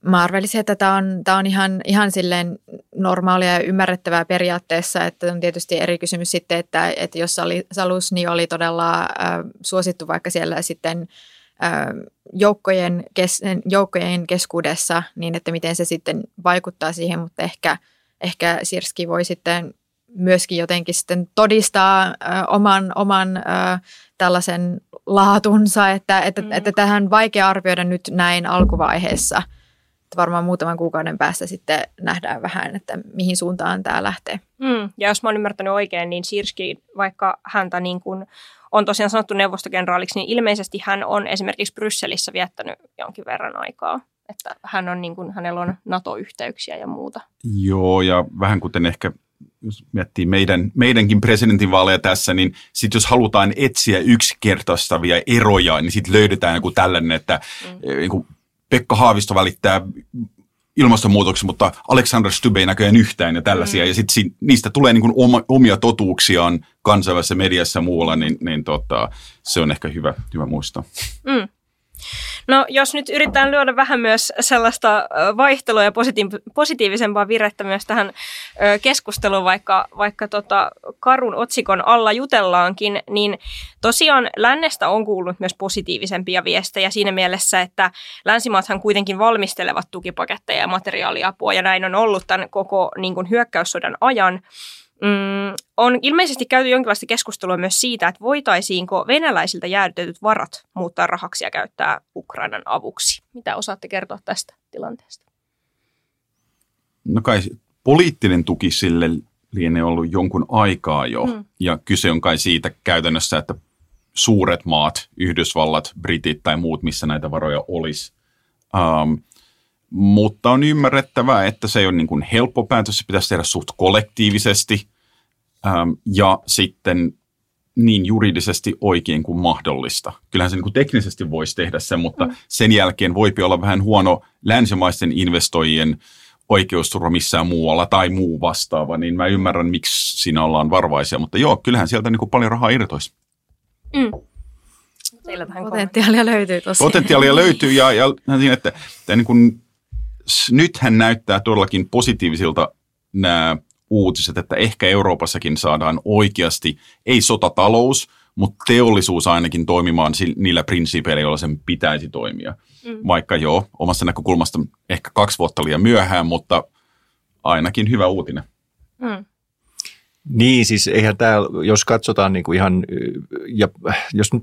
Mä arvelisin, että tämä on, tämä on ihan, ihan silleen normaalia ja ymmärrettävää periaatteessa, että on tietysti eri kysymys sitten, että, että jos oli, Salus niin oli todella äh, suosittu vaikka siellä sitten äh, joukkojen, kes, joukkojen keskuudessa, niin että miten se sitten vaikuttaa siihen, mutta ehkä, ehkä Sirski voi sitten myöskin jotenkin sitten todistaa äh, oman, oman äh, tällaisen laatunsa, että, että, mm. että tähän on vaikea arvioida nyt näin alkuvaiheessa – varmaan muutaman kuukauden päästä sitten nähdään vähän, että mihin suuntaan tämä lähtee. Mm, ja jos mä oon ymmärtänyt oikein, niin Sirski, vaikka häntä niin kuin on tosiaan sanottu neuvostokenraaliksi, niin ilmeisesti hän on esimerkiksi Brysselissä viettänyt jonkin verran aikaa. Että hän on niin kuin, hänellä on NATO-yhteyksiä ja muuta. Joo, ja vähän kuten ehkä jos miettii meidän, meidänkin presidentinvaaleja tässä, niin sitten jos halutaan etsiä yksinkertaistavia eroja, niin sitten löydetään joku tällainen, että mm. niin kuin Pekka Haavisto välittää ilmastonmuutoksen, mutta Alexander Stubb ei näköjään yhtään ja tällaisia. Mm. Ja sitten niistä tulee niin oma, omia totuuksiaan kansainvälisessä mediassa ja muualla, niin, niin tota, se on ehkä hyvä, hyvä muistaa. Mm. No jos nyt yritetään lyödä vähän myös sellaista vaihtelua ja positiivisempaa virettä myös tähän keskusteluun, vaikka, vaikka tota karun otsikon alla jutellaankin, niin tosiaan lännestä on kuullut myös positiivisempia viestejä siinä mielessä, että länsimaathan kuitenkin valmistelevat tukipaketteja ja materiaaliapua ja näin on ollut tämän koko niin kuin, hyökkäyssodan ajan. Mm, on ilmeisesti käyty jonkinlaista keskustelua myös siitä, että voitaisiinko venäläisiltä jäädytetyt varat muuttaa rahaksi ja käyttää Ukrainan avuksi. Mitä osaatte kertoa tästä tilanteesta? No kai poliittinen tuki sille lienee ollut jonkun aikaa jo. Mm. Ja kyse on kai siitä käytännössä, että suuret maat, Yhdysvallat, Britit tai muut, missä näitä varoja olisi. Um, mutta on ymmärrettävää, että se ei ole niin kuin helppo päätös, se pitäisi tehdä suht kollektiivisesti ähm, ja sitten niin juridisesti oikein kuin mahdollista. Kyllähän se niin kuin teknisesti voisi tehdä sen, mutta mm. sen jälkeen voi olla vähän huono länsimaisten investoijien oikeusturva missään muualla tai muu vastaava, niin mä ymmärrän, miksi siinä ollaan varvaisia. Mutta joo, kyllähän sieltä niin kuin paljon rahaa irtoisi. Mm. Potentiaalia löytyy tosiaan. Potentiaalia löytyy ja, ja siinä, että, että niin kuin, nythän näyttää todellakin positiivisilta nämä uutiset, että ehkä Euroopassakin saadaan oikeasti, ei sotatalous, mutta teollisuus ainakin toimimaan niillä prinsiipeillä, joilla sen pitäisi toimia. Mm. Vaikka joo, omasta näkökulmasta ehkä kaksi vuotta liian myöhään, mutta ainakin hyvä uutinen. Mm. Niin, siis eihän tämä, jos katsotaan niin kuin ihan, ja jos nyt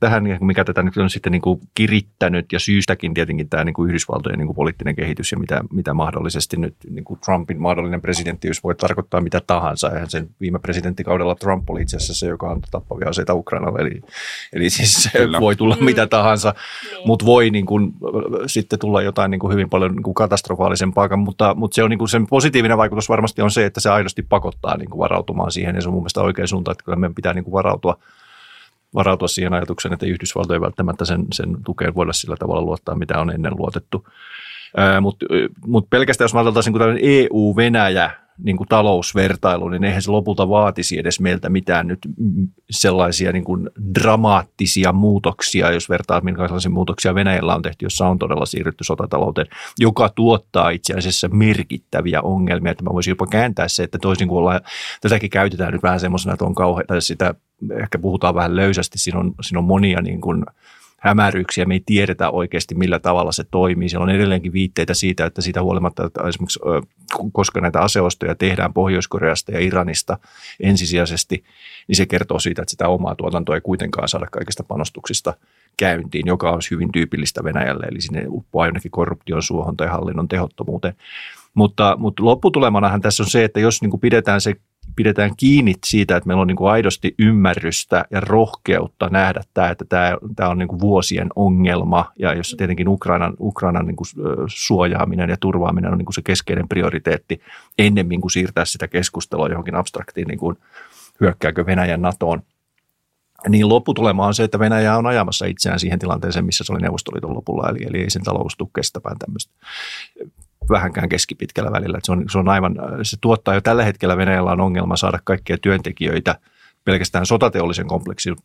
tähän, mikä tätä nyt on sitten niin kuin kirittänyt ja syystäkin tietenkin tämä niin kuin Yhdysvaltojen niin kuin poliittinen kehitys ja mitä, mitä mahdollisesti nyt niin kuin Trumpin mahdollinen presidenttiys voi tarkoittaa mitä tahansa. Eihän sen viime presidenttikaudella Trump oli itse asiassa se, joka on tappavia aseita Ukrainalle, eli, eli siis Kyllä. voi tulla mitä mm. tahansa, niin. mutta voi niin kuin, sitten tulla jotain niin kuin hyvin paljon niin kuin katastrofaalisempaa, mutta, mutta se on niin kuin sen positiivinen vaikutus varmasti on se, että se aidosti pakottaa niin kuin varautumaan siihen, ja se on mun mielestä oikea suunta, että kyllä meidän pitää niin kuin varautua, varautua siihen ajatukseen, että Yhdysvalto ei välttämättä sen, sen tukeen voida sillä tavalla luottaa, mitä on ennen luotettu. Mutta mut pelkästään jos mä ajateltaisiin niin EU-Venäjä niin kuin talousvertailu, niin eihän se lopulta vaatisi edes meiltä mitään nyt sellaisia niin kuin dramaattisia muutoksia, jos vertaa, minkälaisia muutoksia Venäjällä on tehty, jossa on todella siirrytty sotatalouteen, joka tuottaa itse asiassa merkittäviä ongelmia. Että mä voisin jopa kääntää se, että toisin kuin ollaan, tätäkin käytetään nyt vähän semmoisena, että on kauhean, tai sitä ehkä puhutaan vähän löysästi, siinä on, siinä on monia niin kuin, hämäryyksiä, me ei tiedetä oikeasti millä tavalla se toimii. Siellä on edelleenkin viitteitä siitä, että siitä huolimatta, että esimerkiksi koska näitä aseostoja tehdään Pohjois-Koreasta ja Iranista ensisijaisesti, niin se kertoo siitä, että sitä omaa tuotantoa ei kuitenkaan saada kaikista panostuksista käyntiin, joka on hyvin tyypillistä Venäjälle, eli sinne uppoaa jonnekin korruption suohon tai hallinnon tehottomuuteen. Mutta, mutta lopputulemanahan tässä on se, että jos niin kuin pidetään se pidetään kiinni siitä, että meillä on niin kuin aidosti ymmärrystä ja rohkeutta nähdä tämä, että tämä, tämä on niin kuin vuosien ongelma ja jossa tietenkin Ukrainan, Ukrainan niin kuin suojaaminen ja turvaaminen on niin kuin se keskeinen prioriteetti ennemmin kuin siirtää sitä keskustelua johonkin abstraktiin niin kuin hyökkääkö Venäjän NATOon. Niin lopputulema on se, että Venäjä on ajamassa itseään siihen tilanteeseen, missä se oli Neuvostoliiton lopulla, eli, eli ei sen talous tule kestämään tämmöistä vähänkään keskipitkällä välillä. se, on, se, on aivan, se tuottaa jo tällä hetkellä Venäjällä on ongelma saada kaikkia työntekijöitä pelkästään sotateollisen kompleksin,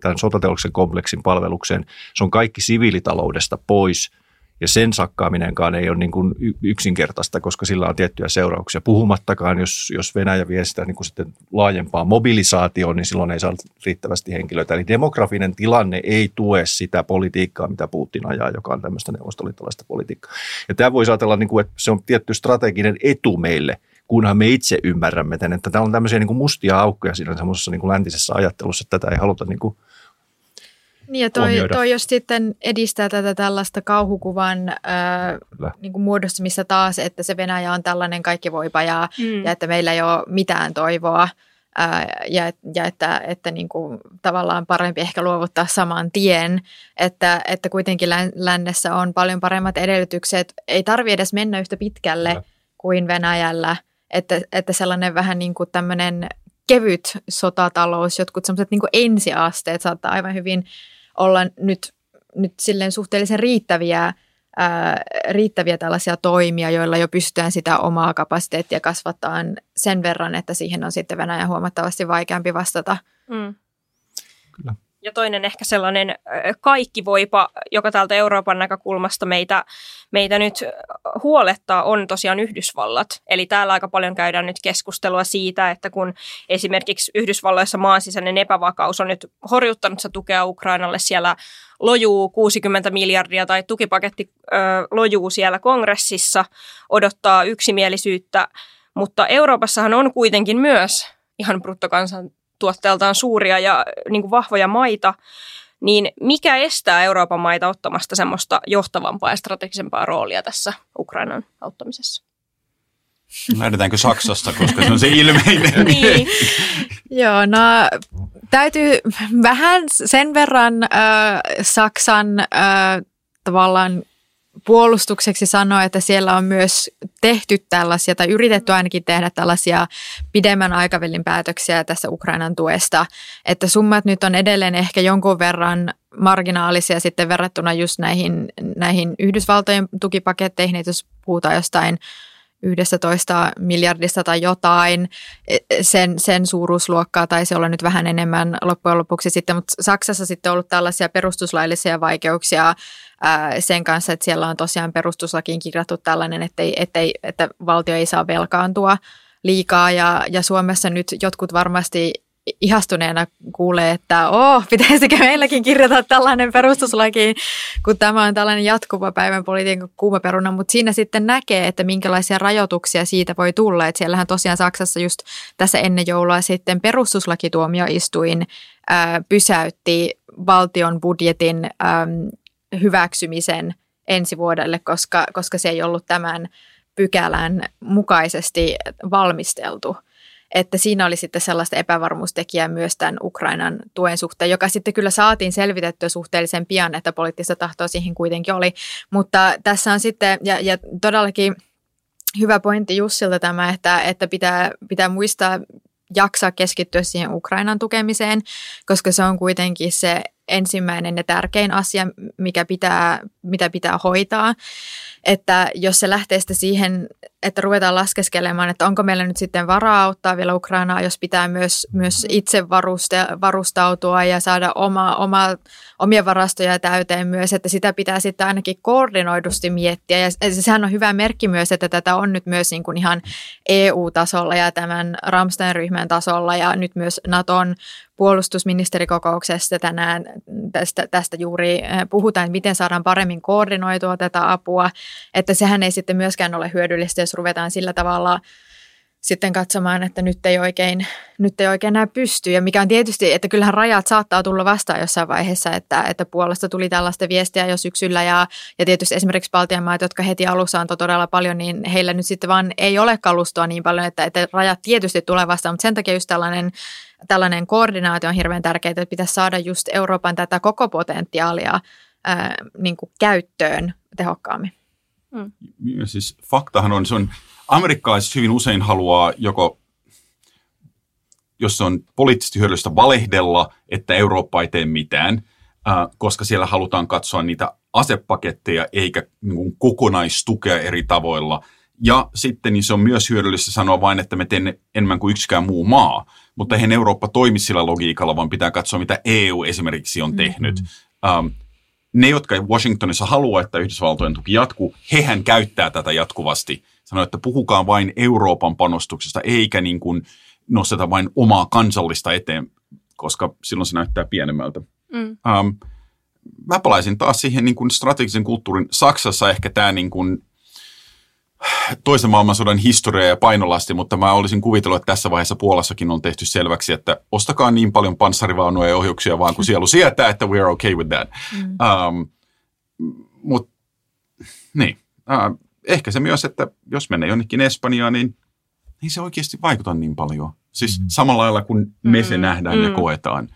tämän sotateollisen kompleksin palvelukseen. Se on kaikki siviilitaloudesta pois – ja sen sakkaaminenkaan ei ole niin kuin yksinkertaista, koska sillä on tiettyjä seurauksia. Puhumattakaan, jos, jos Venäjä vie sitä niin kuin sitten laajempaa mobilisaatioon, niin silloin ei saa riittävästi henkilöitä. Eli demografinen tilanne ei tue sitä politiikkaa, mitä Putin ajaa, joka on tämmöistä neuvostoliittolaista politiikkaa. Ja tämä voi ajatella, niin kuin, että se on tietty strateginen etu meille, kunhan me itse ymmärrämme että tämä on tämmöisiä niin kuin mustia aukkoja siinä semmoisessa niin kuin läntisessä ajattelussa, että tätä ei haluta niin kuin niin ja toi, toi jos sitten edistää tätä tällaista kauhukuvan ää, niin kuin muodossa, missä taas, että se Venäjä on tällainen kaikkivoipa ja, mm. ja että meillä ei ole mitään toivoa ää, ja, ja että, että niin kuin, tavallaan parempi ehkä luovuttaa saman tien, että, että kuitenkin lännessä on paljon paremmat edellytykset, ei tarvi edes mennä yhtä pitkälle Kyllä. kuin Venäjällä, että, että sellainen vähän niin kuin tämmöinen kevyt sotatalous, jotkut semmoiset niin ensiasteet saattaa aivan hyvin olla nyt, nyt silleen suhteellisen riittäviä, ää, riittäviä tällaisia toimia, joilla jo pystytään sitä omaa kapasiteettia kasvattaa sen verran, että siihen on sitten Venäjä huomattavasti vaikeampi vastata. Mm. Kyllä. Ja toinen ehkä sellainen kaikki voipa, joka täältä Euroopan näkökulmasta meitä, meitä nyt huolettaa, on tosiaan Yhdysvallat. Eli täällä aika paljon käydään nyt keskustelua siitä, että kun esimerkiksi Yhdysvalloissa maan sisäinen epävakaus on nyt horjuttanut se tukea Ukrainalle, siellä lojuu 60 miljardia tai tukipaketti ö, lojuu siellä kongressissa, odottaa yksimielisyyttä, mutta Euroopassahan on kuitenkin myös ihan bruttokansan tuotteeltaan suuria ja niin kuin vahvoja maita, niin mikä estää Euroopan maita ottamasta semmoista johtavampaa ja strategisempaa roolia tässä Ukrainan auttamisessa? Lähdetäänkö Saksasta, koska se on se ilmeinen. niin. Joo, no täytyy vähän sen verran äh, Saksan äh, tavallaan puolustukseksi sanoa, että siellä on myös tehty tällaisia tai yritetty ainakin tehdä tällaisia pidemmän aikavälin päätöksiä tässä Ukrainan tuesta, että summat nyt on edelleen ehkä jonkun verran marginaalisia sitten verrattuna just näihin, näihin Yhdysvaltojen tukipaketteihin, että jos puhutaan jostain 11 miljardista tai jotain, e, sen, sen suuruusluokkaa taisi olla nyt vähän enemmän loppujen lopuksi sitten, mutta Saksassa sitten on ollut tällaisia perustuslaillisia vaikeuksia ää, sen kanssa, että siellä on tosiaan perustuslakiin kirjattu tällainen, ettei, ettei, että valtio ei saa velkaantua liikaa. Ja, ja Suomessa nyt jotkut varmasti ihastuneena kuulee, että oh, pitäisikö meilläkin kirjata tällainen perustuslaki, kun tämä on tällainen jatkuva päivän politiikan kuumaperuna, mutta siinä sitten näkee, että minkälaisia rajoituksia siitä voi tulla. Että siellähän tosiaan Saksassa just tässä ennen joulua sitten perustuslakituomioistuin ää, pysäytti valtion budjetin ää, hyväksymisen ensi vuodelle, koska, koska se ei ollut tämän pykälän mukaisesti valmisteltu että siinä oli sitten sellaista epävarmuustekijää myös tämän Ukrainan tuen suhteen, joka sitten kyllä saatiin selvitettyä suhteellisen pian, että poliittista tahtoa siihen kuitenkin oli. Mutta tässä on sitten, ja, ja todellakin hyvä pointti Jussilta tämä, että, että pitää, pitää muistaa jaksaa keskittyä siihen Ukrainan tukemiseen, koska se on kuitenkin se ensimmäinen ja tärkein asia, mikä pitää, mitä pitää hoitaa. Että jos se lähtee sitten siihen, että ruvetaan laskeskelemaan, että onko meillä nyt sitten varaa auttaa vielä Ukrainaa, jos pitää myös, myös itse varuste, varustautua ja saada oma, oma, omia varastoja täyteen myös, että sitä pitää sitten ainakin koordinoidusti miettiä. Ja sehän on hyvä merkki myös, että tätä on nyt myös niin kuin ihan EU-tasolla ja tämän Ramstein-ryhmän tasolla ja nyt myös Naton puolustusministerikokouksessa tänään tästä, tästä juuri eh, puhutaan, miten saadaan paremmin koordinoitua tätä apua, että sehän ei sitten myöskään ole hyödyllistä, jos ruvetaan sillä tavalla sitten katsomaan, että nyt ei oikein, nyt ei oikein enää pysty. Ja mikä on tietysti, että kyllähän rajat saattaa tulla vastaan jossain vaiheessa, että, että Puolasta tuli tällaista viestiä jo syksyllä ja, ja tietysti esimerkiksi Baltian maat, jotka heti alussa antoi todella paljon, niin heillä nyt sitten vaan ei ole kalustoa niin paljon, että, että rajat tietysti tulee vastaan, mutta sen takia just tällainen tällainen koordinaatio on hirveän tärkeää, että pitäisi saada just Euroopan tätä koko potentiaalia ää, niin kuin käyttöön tehokkaammin. Mm. Siis faktahan on, se on, amerikkalaiset hyvin usein haluaa joko jos se on poliittisesti hyödyllistä valehdella, että Eurooppa ei tee mitään, koska siellä halutaan katsoa niitä asepaketteja eikä niin kokonaistukea eri tavoilla. Ja sitten niin se on myös hyödyllistä sanoa vain, että me teemme enemmän kuin yksikään muu maa mutta eihän Eurooppa toimi sillä logiikalla, vaan pitää katsoa, mitä EU esimerkiksi on tehnyt. Mm-hmm. Um, ne, jotka Washingtonissa haluaa, että Yhdysvaltojen tuki jatkuu, hehän käyttää tätä jatkuvasti. Sanoo, että puhukaa vain Euroopan panostuksesta, eikä niin kuin nosteta vain omaa kansallista eteen, koska silloin se näyttää pienemmältä. Mm. Um, mä palaisin taas siihen niin kuin strategisen kulttuurin. Saksassa ehkä tämä niin kuin toisen maailmansodan historia ja painolasti, mutta mä olisin kuvitellut, että tässä vaiheessa Puolassakin on tehty selväksi, että ostakaa niin paljon panssarivaunuja ja ohjuksia vaan kuin sielu sietää, että we're okay with that. Mm. Um, Mutta niin, uh, ehkä se myös, että jos menee jonnekin Espanjaan, niin ei se oikeasti vaikuta niin paljon. Siis mm. samalla lailla kuin me se mm. nähdään mm. ja koetaan.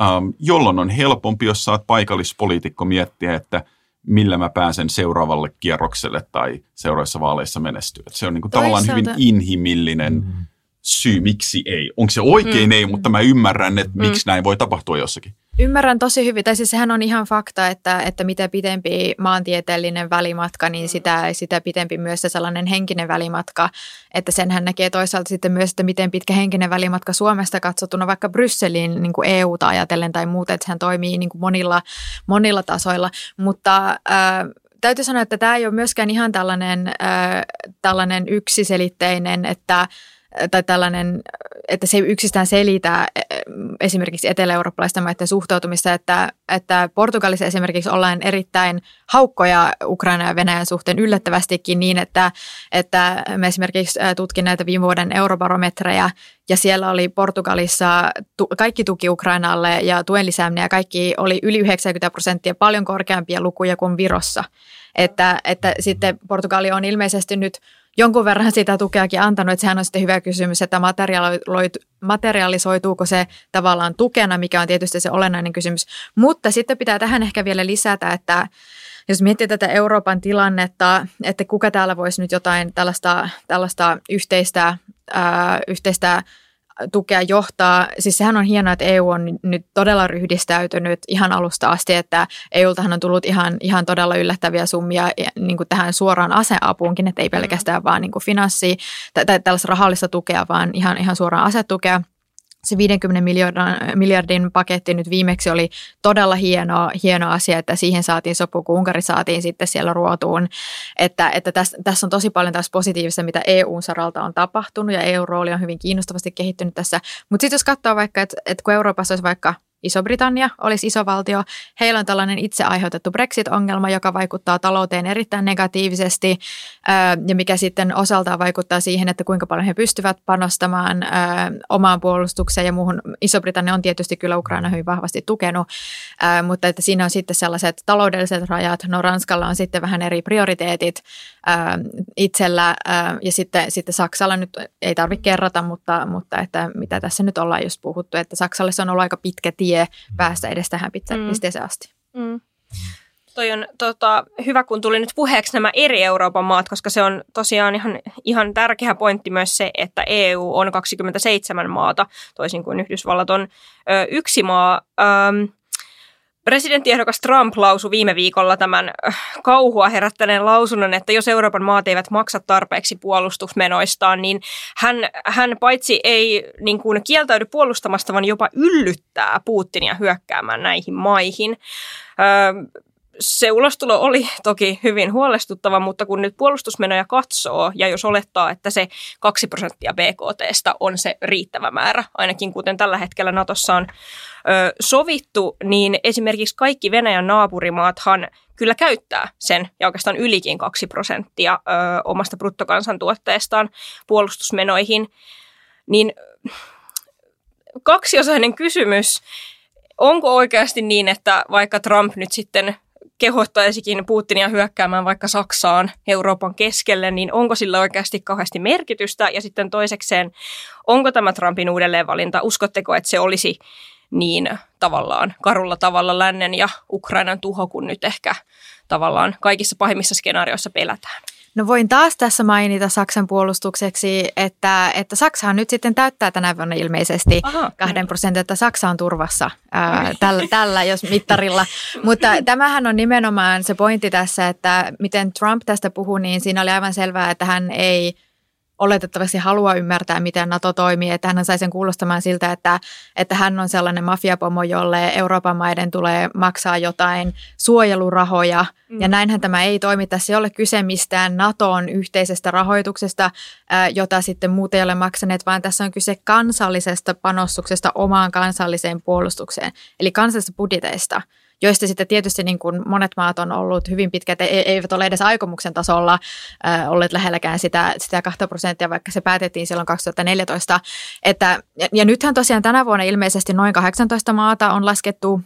Um, jolloin on helpompi, jos saat paikallispoliitikko miettiä, että – millä mä pääsen seuraavalle kierrokselle tai seuraavissa vaaleissa menestyä. se on niin kuin tavallaan hyvin inhimillinen mm. Syy, miksi ei. Onko se oikein mm. ei, mutta mä ymmärrän, että mm. miksi näin voi tapahtua jossakin. Ymmärrän tosi hyvin, tai siis sehän on ihan fakta, että, että mitä pitempi maantieteellinen välimatka, niin sitä, sitä pitempi myös se sellainen henkinen välimatka, että senhän näkee toisaalta sitten myös, että miten pitkä henkinen välimatka Suomesta katsottuna vaikka Brysseliin niin kuin EU-ta ajatellen tai muuta, että sehän toimii niin kuin monilla, monilla tasoilla, mutta äh, täytyy sanoa, että tämä ei ole myöskään ihan tällainen, äh, tällainen yksiselitteinen, että tai tällainen, että se ei yksistään selitä esimerkiksi etelä-eurooppalaisten maiden suhtautumista, että, että Portugalissa esimerkiksi ollaan erittäin haukkoja Ukraina ja Venäjän suhteen yllättävästikin niin, että, että me esimerkiksi tutkin näitä viime vuoden eurobarometreja ja siellä oli Portugalissa tu, kaikki tuki Ukrainalle ja tuen lisääminen ja kaikki oli yli 90 prosenttia paljon korkeampia lukuja kuin Virossa. Että, että sitten Portugali on ilmeisesti nyt jonkun verran sitä tukeakin antanut, että sehän on sitten hyvä kysymys, että materialisoituuko se tavallaan tukena, mikä on tietysti se olennainen kysymys. Mutta sitten pitää tähän ehkä vielä lisätä, että jos miettii tätä Euroopan tilannetta, että kuka täällä voisi nyt jotain tällaista, tällaista yhteistä, ää, yhteistä tukea johtaa. Siis sehän on hienoa, että EU on nyt todella ryhdistäytynyt ihan alusta asti, että EUltahan on tullut ihan, ihan todella yllättäviä summia niin kuin tähän suoraan aseapuunkin, että ei mm. pelkästään vaan niin kuin finanssi tai tällaista rahallista tukea, vaan ihan, ihan suoraan asetukea se 50 miljardin, miljardin paketti nyt viimeksi oli todella hieno, hieno asia, että siihen saatiin sopu, kun Unkari saatiin sitten siellä ruotuun. Että, että tässä, tässä on tosi paljon taas positiivista, mitä EU-saralta on tapahtunut ja EU-rooli on hyvin kiinnostavasti kehittynyt tässä. Mutta sitten jos katsoo vaikka, että, että kun Euroopassa olisi vaikka Iso-Britannia olisi iso valtio. Heillä on tällainen itse aiheutettu Brexit-ongelma, joka vaikuttaa talouteen erittäin negatiivisesti ja mikä sitten osaltaan vaikuttaa siihen, että kuinka paljon he pystyvät panostamaan omaan puolustukseen ja muuhun. Iso-Britannia on tietysti kyllä Ukraina hyvin vahvasti tukenut, mutta että siinä on sitten sellaiset taloudelliset rajat. No Ranskalla on sitten vähän eri prioriteetit itsellä ja sitten, sitten Saksalla nyt ei tarvitse kerrata, mutta, mutta että mitä tässä nyt ollaan just puhuttu, että Saksalle se on ollut aika pitkä tie tie päästä edes tähän mm. pisteeseen asti. Mm. Toi on tota, hyvä, kun tuli nyt puheeksi nämä eri Euroopan maat, koska se on tosiaan ihan, ihan tärkeä pointti myös se, että EU on 27 maata, toisin kuin Yhdysvallat on ö, yksi maa. Öm, Presidenttiehdokas Trump lausui viime viikolla tämän äh, kauhua herättäneen lausunnon, että jos Euroopan maat eivät maksa tarpeeksi puolustusmenoistaan, niin hän, hän paitsi ei niin kuin kieltäydy puolustamasta, vaan jopa yllyttää Putinia hyökkäämään näihin maihin. Öö, se ulostulo oli toki hyvin huolestuttava, mutta kun nyt puolustusmenoja katsoo ja jos olettaa, että se 2 prosenttia BKTstä on se riittävä määrä, ainakin kuten tällä hetkellä Natossa on ö, sovittu, niin esimerkiksi kaikki Venäjän naapurimaathan kyllä käyttää sen ja oikeastaan ylikin 2 prosenttia ö, omasta bruttokansantuotteestaan puolustusmenoihin, niin kaksiosainen kysymys. Onko oikeasti niin, että vaikka Trump nyt sitten kehottaisikin Putinia hyökkäämään vaikka Saksaan Euroopan keskelle, niin onko sillä oikeasti kauheasti merkitystä? Ja sitten toisekseen, onko tämä Trumpin uudelleenvalinta, uskotteko, että se olisi niin tavallaan karulla tavalla lännen ja Ukrainan tuho, kun nyt ehkä tavallaan kaikissa pahimmissa skenaarioissa pelätään? No voin taas tässä mainita Saksan puolustukseksi, että, että Saksahan nyt sitten täyttää tänä vuonna ilmeisesti Aha. kahden prosentin, että Saksa on turvassa ää, tällä, tällä, jos mittarilla. Mutta tämähän on nimenomaan se pointti tässä, että miten Trump tästä puhuu, niin siinä oli aivan selvää, että hän ei – oletettavasti halua ymmärtää, miten NATO toimii, että hän sai sen kuulostamaan siltä, että, että hän on sellainen mafiapomo, jolle Euroopan maiden tulee maksaa jotain suojelurahoja, mm. ja näinhän tämä ei toimi. Tässä ei ole kyse mistään NATOn yhteisestä rahoituksesta, jota sitten muut ei ole maksaneet, vaan tässä on kyse kansallisesta panostuksesta omaan kansalliseen puolustukseen, eli kansallisesta budjeteista – joista sitten tietysti niin kuin monet maat on ollut hyvin pitkät, e-, eivät ole edes aikomuksen tasolla äh, olleet lähelläkään sitä, sitä 2 prosenttia, vaikka se päätettiin silloin 2014. Että, ja, ja nythän tosiaan tänä vuonna ilmeisesti noin 18 maata on laskettu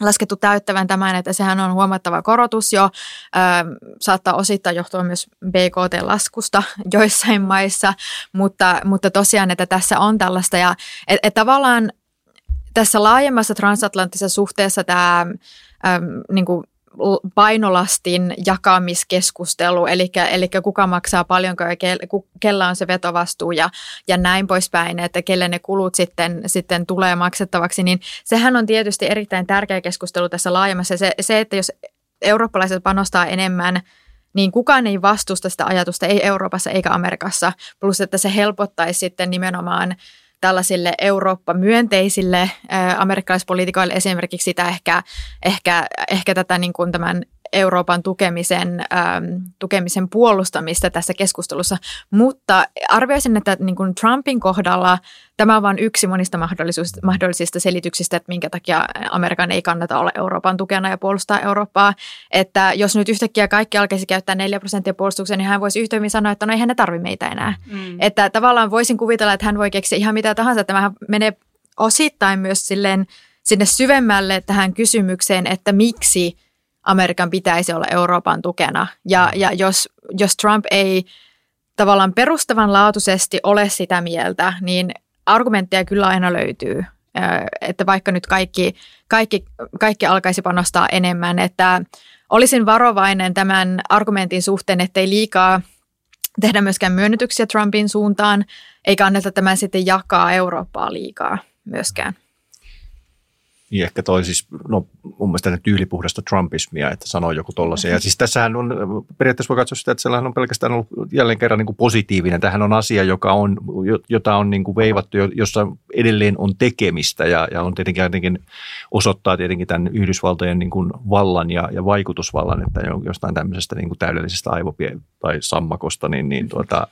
laskettu täyttävän tämän, että sehän on huomattava korotus jo, ö, saattaa osittain johtua myös BKT-laskusta joissain maissa, mutta, mutta tosiaan, että tässä on tällaista ja että et tavallaan tässä laajemmassa transatlanttisessa suhteessa tämä äm, niin kuin painolastin jakamiskeskustelu, eli, eli kuka maksaa paljonko ja ke, kellä on se vetovastuu ja, ja näin poispäin, että kelle ne kulut sitten, sitten tulee maksettavaksi, niin sehän on tietysti erittäin tärkeä keskustelu tässä laajemmassa. Se, se että jos eurooppalaiset panostaa enemmän niin kukaan ei vastusta sitä ajatusta, ei Euroopassa eikä Amerikassa, plus että se helpottaisi sitten nimenomaan tällaisille Eurooppa-myönteisille amerikkalaispoliitikoille esimerkiksi sitä ehkä, ehkä, ehkä tätä niin kuin tämän Euroopan tukemisen, ähm, tukemisen puolustamista tässä keskustelussa, mutta arvioisin, että niin kuin Trumpin kohdalla tämä on vain yksi monista mahdollisista selityksistä, että minkä takia Amerikan ei kannata olla Euroopan tukena ja puolustaa Eurooppaa. Että jos nyt yhtäkkiä kaikki alkaisi käyttää 4 prosenttia puolustukseen, niin hän voisi yhtä hyvin sanoa, että no eihän ne tarvitse meitä enää. Mm. Että tavallaan voisin kuvitella, että hän voi keksiä ihan mitä tahansa. Tämähän menee osittain myös silleen sinne syvemmälle tähän kysymykseen, että miksi – Amerikan pitäisi olla Euroopan tukena. Ja, ja jos, jos Trump ei tavallaan perustavanlaatuisesti ole sitä mieltä, niin argumentteja kyllä aina löytyy. Että vaikka nyt kaikki, kaikki, kaikki alkaisi panostaa enemmän, että olisin varovainen tämän argumentin suhteen, ettei liikaa tehdä myöskään myönnytyksiä Trumpin suuntaan, eikä anneta tämän sitten jakaa Eurooppaa liikaa myöskään. Niin ehkä toi siis, no mun mielestä tyylipuhdasta Trumpismia, että sanoo joku tollaisia. Ja siis tässähän on, periaatteessa voi katsoa sitä, että sellainen on pelkästään ollut jälleen kerran niin kuin positiivinen. Tähän on asia, joka on, jota on niin kuin veivattu, jossa edelleen on tekemistä ja, ja on tietenkin jotenkin osoittaa tietenkin tämän Yhdysvaltojen niin kuin vallan ja, ja vaikutusvallan, että jostain tämmöisestä niin kuin täydellisestä aivopie- tai sammakosta, niin, niin tuota,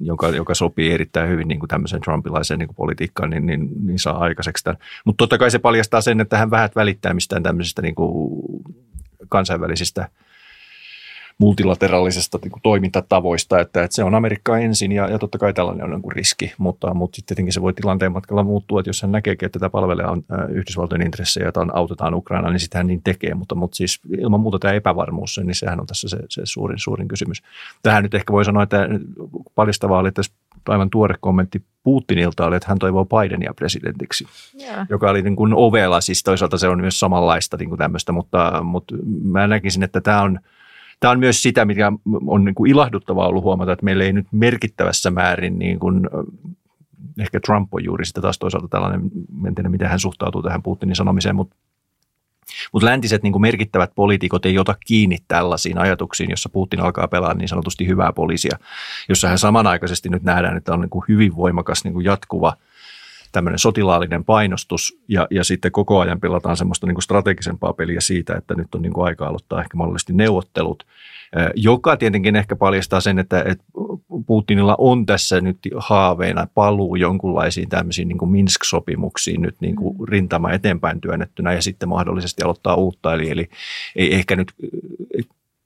joka, joka sopii erittäin hyvin niin kuin tämmöiseen trumpilaiseen niin kuin politiikkaan, niin, niin, niin saa aikaiseksi tämän. Mutta totta kai se paljastaa paljastaa sen, että hän vähät välittää mistään tämmöisistä niin kuin kansainvälisistä multilateraalisesta niin kuin toimintatavoista, että, että se on Amerikka ensin ja, ja totta kai tällainen on niin riski, mutta, mutta sitten tietenkin se voi tilanteen matkalla muuttua, että jos hän näkeekin, että tätä palvelee on Yhdysvaltojen intressejä, jota autetaan Ukraina, niin sitten hän niin tekee, mutta, mutta siis ilman muuta tämä epävarmuus, niin sehän on tässä se, se suurin, suurin kysymys. Tähän nyt ehkä voi sanoa, että paljastavaa oli, että aivan tuore kommentti Putinilta oli, että hän toivoo Bidenia presidentiksi, yeah. joka oli niin kuin ovela, siis toisaalta se on myös samanlaista niin kuin tämmöistä, mutta, mutta mä näkisin, että tämä on, tämä on myös sitä, mikä on niin kuin ilahduttavaa ollut huomata, että meillä ei nyt merkittävässä määrin niin kuin, ehkä Trump on juuri sitä taas toisaalta tällainen, en tiedä miten hän suhtautuu tähän Putinin sanomiseen, mutta mutta läntiset niin kuin merkittävät poliitikot ei ota kiinni tällaisiin ajatuksiin, jossa Putin alkaa pelaa niin sanotusti hyvää poliisia, jossa hän samanaikaisesti nyt nähdään, että on niin kuin hyvin voimakas niin kuin jatkuva tämmöinen sotilaallinen painostus ja, ja sitten koko ajan pelataan semmoista niin kuin strategisempaa peliä siitä, että nyt on niin kuin aika aloittaa ehkä mahdollisesti neuvottelut – joka tietenkin ehkä paljastaa sen, että, että Putinilla on tässä nyt haaveena paluu jonkunlaisiin tämmöisiin niin kuin Minsk-sopimuksiin nyt niin kuin rintama eteenpäin työnnettynä ja sitten mahdollisesti aloittaa uutta. Eli, eli ei ehkä nyt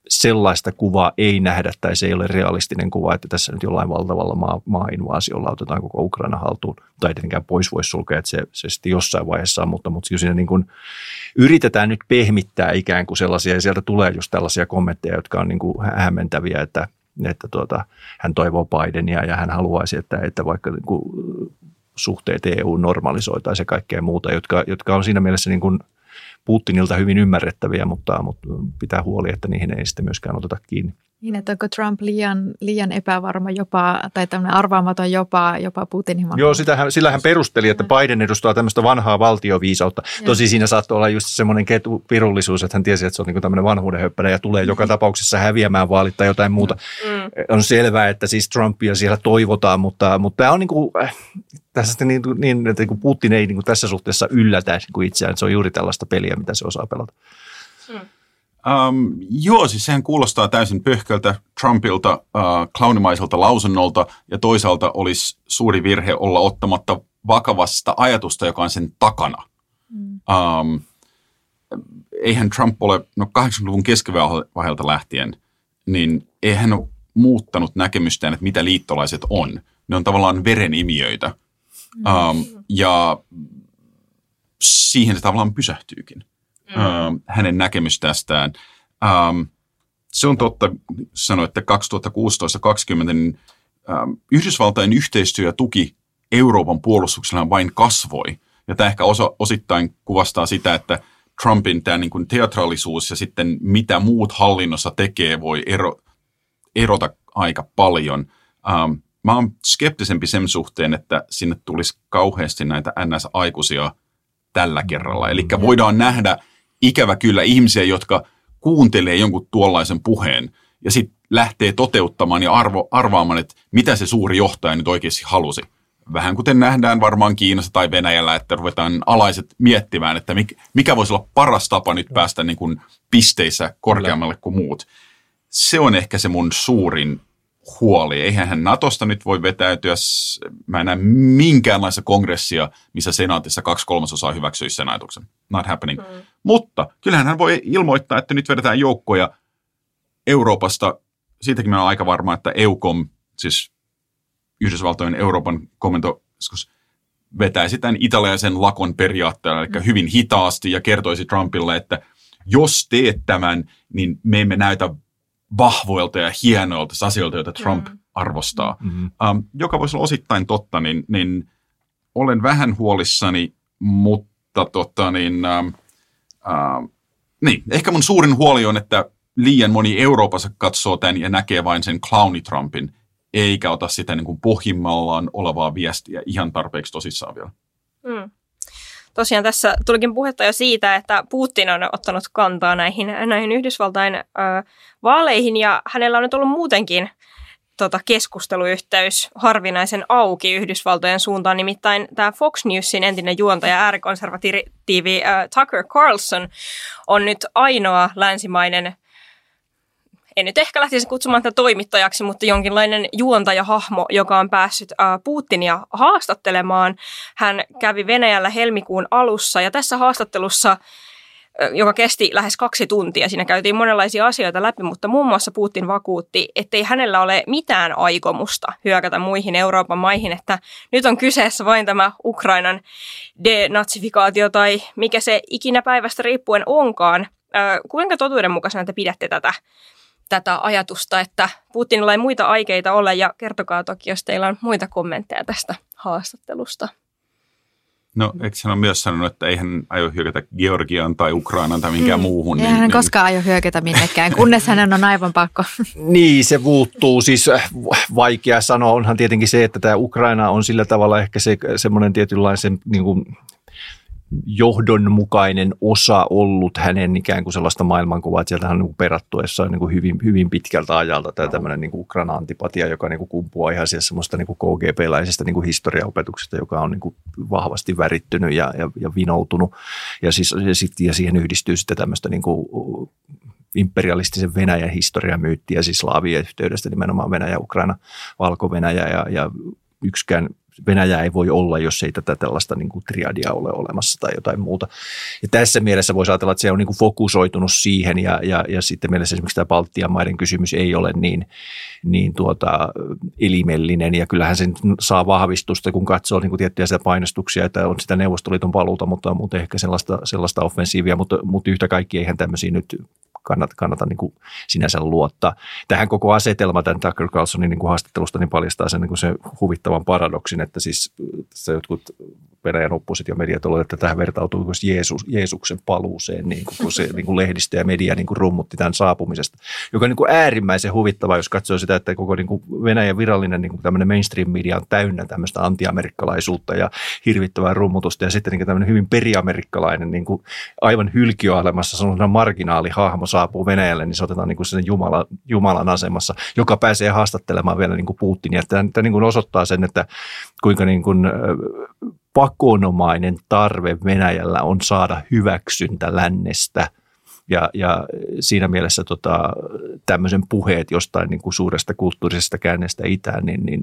sellaista kuvaa ei nähdä tai se ei ole realistinen kuva, että tässä nyt jollain valtavalla maa, maa-invaasiolla otetaan koko Ukraina haltuun. Tai tietenkään pois voisi sulkea, että se, se sitten jossain vaiheessa on, mutta, mutta siinä niin kuin yritetään nyt pehmittää ikään kuin sellaisia ja sieltä tulee just tällaisia kommentteja, jotka on niin kuin hämmentäviä, että, että tuota, hän toivoo Bidenia ja hän haluaisi, että, että vaikka niin kuin suhteet EU normalisoitaisiin ja kaikkea muuta, jotka, jotka on siinä mielessä niin kuin – Putinilta hyvin ymmärrettäviä, mutta, mutta pitää huoli, että niihin ei sitten myöskään oteta kiinni. Niin, että onko Trump liian, liian epävarma jopa, tai tämmöinen arvaamaton jopa, jopa Putinin Joo, sitähän, sillä hän perusteli, että Biden edustaa tämmöistä vanhaa valtioviisautta. Joo. Tosi siinä saattoi olla just semmoinen pirullisuus, että hän tiesi, että se on niin tämmöinen vanhuudenhöppänä ja tulee joka tapauksessa häviämään vaalit tai jotain muuta. Mm. On selvää, että siis Trumpia siellä toivotaan, mutta, mutta tämä on niin kuin, äh, tässä niin, niin, että niin Putin ei niin kuin tässä suhteessa yllätä niin kuin itseään. Se on juuri tällaista peliä, mitä se osaa pelata. Mm. Um, joo, siis sehän kuulostaa täysin pöhköltä Trumpilta, uh, clownimaiselta lausunnolta ja toisaalta olisi suuri virhe olla ottamatta vakavasta ajatusta, joka on sen takana. Mm. Um, eihän Trump ole, no 80-luvun keskivaiheelta lähtien, niin eihän ole muuttanut näkemystään, että mitä liittolaiset on. Ne on tavallaan verenimiöitä. Um, ja siihen se tavallaan pysähtyykin mm. äh, hänen näkemystään. Ähm, se on totta, sanoin, että 2016-2020 niin, ähm, Yhdysvaltain yhteistyö ja tuki Euroopan puolustuksella vain kasvoi. Ja tämä ehkä osa, osittain kuvastaa sitä, että Trumpin tämä niin kuin teatraalisuus ja sitten mitä muut hallinnossa tekee voi ero, erota aika paljon. Ähm, mä oon skeptisempi sen suhteen, että sinne tulisi kauheasti näitä NS-aikuisia tällä kerralla. Eli voidaan nähdä ikävä kyllä ihmisiä, jotka kuuntelee jonkun tuollaisen puheen ja sitten lähtee toteuttamaan ja arvo, arvaamaan, että mitä se suuri johtaja nyt oikeasti halusi. Vähän kuten nähdään varmaan Kiinassa tai Venäjällä, että ruvetaan alaiset miettimään, että mikä voisi olla paras tapa nyt päästä niin kuin pisteissä korkeammalle kuin muut. Se on ehkä se mun suurin huoli. Eihän hän Natosta nyt voi vetäytyä. Mä en näe minkäänlaista kongressia, missä senaatissa kaksi kolmasosaa hyväksyisi sen ajatuksen. Not happening. Mm. Mutta kyllähän hän voi ilmoittaa, että nyt vedetään joukkoja Euroopasta. Siitäkin mä olen aika varma, että EUCOM, siis Yhdysvaltojen Euroopan komento, vetäisi tämän italialaisen lakon periaatteella, eli mm. hyvin hitaasti ja kertoisi Trumpille, että jos teet tämän, niin me emme näytä vahvoilta ja hienoilta asioilta, joita Trump mm. arvostaa. Mm-hmm. Um, joka voisi olla osittain totta, niin, niin olen vähän huolissani, mutta tota, niin, um, um, niin, ehkä mun suurin huoli on, että liian moni Euroopassa katsoo tämän ja näkee vain sen clowni Trumpin, eikä ota sitä niin kuin pohjimmallaan olevaa viestiä ihan tarpeeksi tosissaan vielä. Mm. Tosiaan tässä tulikin puhetta jo siitä, että Putin on ottanut kantaa näihin, näihin Yhdysvaltain ö, vaaleihin ja hänellä on nyt ollut muutenkin tota, keskusteluyhteys harvinaisen auki Yhdysvaltojen suuntaan. Nimittäin tämä Fox Newsin entinen juontaja, äärikonservatiivi Tucker Carlson on nyt ainoa länsimainen en nyt ehkä lähtisi kutsumaan tätä toimittajaksi, mutta jonkinlainen juontajahahmo, joka on päässyt Putinia haastattelemaan. Hän kävi Venäjällä helmikuun alussa ja tässä haastattelussa joka kesti lähes kaksi tuntia. Siinä käytiin monenlaisia asioita läpi, mutta muun muassa Putin vakuutti, ettei hänellä ole mitään aikomusta hyökätä muihin Euroopan maihin, että nyt on kyseessä vain tämä Ukrainan denatsifikaatio tai mikä se ikinä päivästä riippuen onkaan. Kuinka totuudenmukaisena te pidätte tätä tätä ajatusta, että Putinilla ei muita aikeita ole ja kertokaa toki, jos teillä on muita kommentteja tästä haastattelusta. No, eikö hän ole myös sanonut, että ei hän aio hyökätä Georgiaan tai Ukrainaan tai minkään mm. muuhun? Ei niin, hän niin... koskaan aio hyökätä minnekään, kunnes hänen on aivan pakko. niin, se muuttuu. Siis äh, vaikea sanoa. Onhan tietenkin se, että tämä Ukraina on sillä tavalla ehkä se, semmoinen tietynlaisen niin kuin, johdonmukainen osa ollut hänen ikään kuin sellaista maailmankuvaa, että sieltä on niin perattuessa niin kuin hyvin, hyvin pitkältä ajalta tämä tämmöinen niin Ukraina-antipatia, joka niin kuin kumpuaa ihan siis semmoista niin kuin KGP-läisestä niin kuin historiaopetuksesta, joka on niin kuin vahvasti värittynyt ja, ja, ja vinoutunut. Ja, siis, ja, sit, ja siihen yhdistyy sitten tämmöistä niin kuin imperialistisen Venäjän historiamyyttiä, siis slaavien yhteydestä nimenomaan Venäjä, Ukraina, Valko-Venäjä ja, ja yksikään Venäjä ei voi olla, jos ei tätä tällaista niin kuin triadia ole olemassa tai jotain muuta. Ja tässä mielessä voisi ajatella, että se on niin kuin fokusoitunut siihen ja, ja, ja sitten mielessä esimerkiksi tämä Baltian maiden kysymys ei ole niin, niin tuota, elimellinen ja kyllähän sen saa vahvistusta, kun katsoo niin kuin tiettyjä sitä painostuksia, että on sitä Neuvostoliiton paluuta, mutta, mutta ehkä sellaista, sellaista offensiivia, mutta, mutta yhtä kaikki eihän tämmöisiä nyt kannata, kannata niin kuin sinänsä luottaa. Tähän koko asetelma tämän Tucker Carlsonin niin kuin haastattelusta niin paljastaa sen, niin kuin se huvittavan paradoksin, että siis tässä jotkut Venäjän oppositiomediat olivat, että tähän vertautuu Jeesus, Jeesuksen paluuseen, niin kuin, kun se niin kuin lehdistö ja media niin kuin rummutti tämän saapumisesta, joka on niin kuin äärimmäisen huvittava, jos katsoo sitä, että koko niin kuin Venäjän virallinen niin kuin mainstream-media on täynnä tämmöistä antiamerikkalaisuutta ja hirvittävää rummutusta ja sitten niin kuin tämmöinen hyvin periamerikkalainen, niin kuin aivan hylkiöalemassa sellainen marginaalihahmo saapuu Venäjälle, niin se otetaan niin kuin sen Jumala, Jumalan asemassa, joka pääsee haastattelemaan vielä niin kuin Putinia. Tämä, tämä niin kuin osoittaa sen, että kuinka niin kuin pakonomainen tarve Venäjällä on saada hyväksyntä lännestä. Ja, ja siinä mielessä tota, tämmöisen puheet jostain niin kuin suuresta kulttuurisesta käännestä itään, niin, niin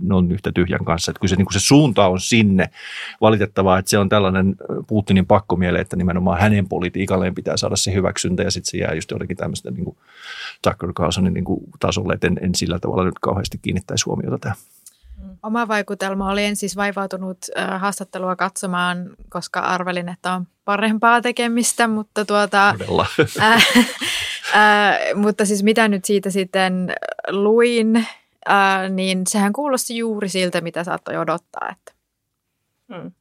ne on yhtä tyhjän kanssa. Että kyllä se, niin kuin se suunta on sinne. Valitettavaa, että se on tällainen Putinin pakkomiele, että nimenomaan hänen politiikalleen pitää saada se hyväksyntä ja sitten se jää just jollekin tämmöistä niin kuin Tucker Carlsonin niin kuin tasolle, että en, en sillä tavalla nyt kauheasti kiinnittäisi huomiota tähän. Oma vaikutelma oli en siis vaivautunut äh, haastattelua katsomaan, koska arvelin, että on parempaa tekemistä, mutta tuota... äh, äh, mutta siis mitä nyt siitä sitten luin, äh, niin sehän kuulosti juuri siltä, mitä saattoi odottaa. Että. Hmm.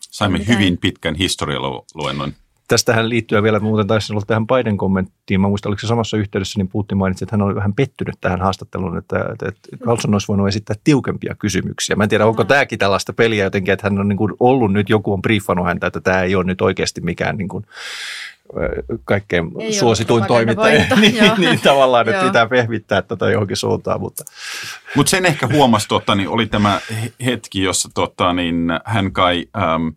Saimme hyvin pitkän historialuennon tästähän liittyy vielä, muuten taisi olla tähän Biden kommenttiin, mä muistan, oliko se samassa yhteydessä, niin Putin mainitsi, että hän oli vähän pettynyt tähän haastatteluun, että, että, että Carlson olisi voinut esittää tiukempia kysymyksiä. Mä en tiedä, onko mm. tämäkin tällaista peliä jotenkin, että hän on niin kuin ollut nyt, joku on briefannut häntä, että tämä ei ole nyt oikeasti mikään niin kuin, kaikkein ei suosituin toimittaja, niin, niin tavallaan, että pitää pehmittää tätä johonkin suuntaan. Mutta Mut sen ehkä huomasi, totta, niin oli tämä hetki, jossa totta, niin hän kai ähm,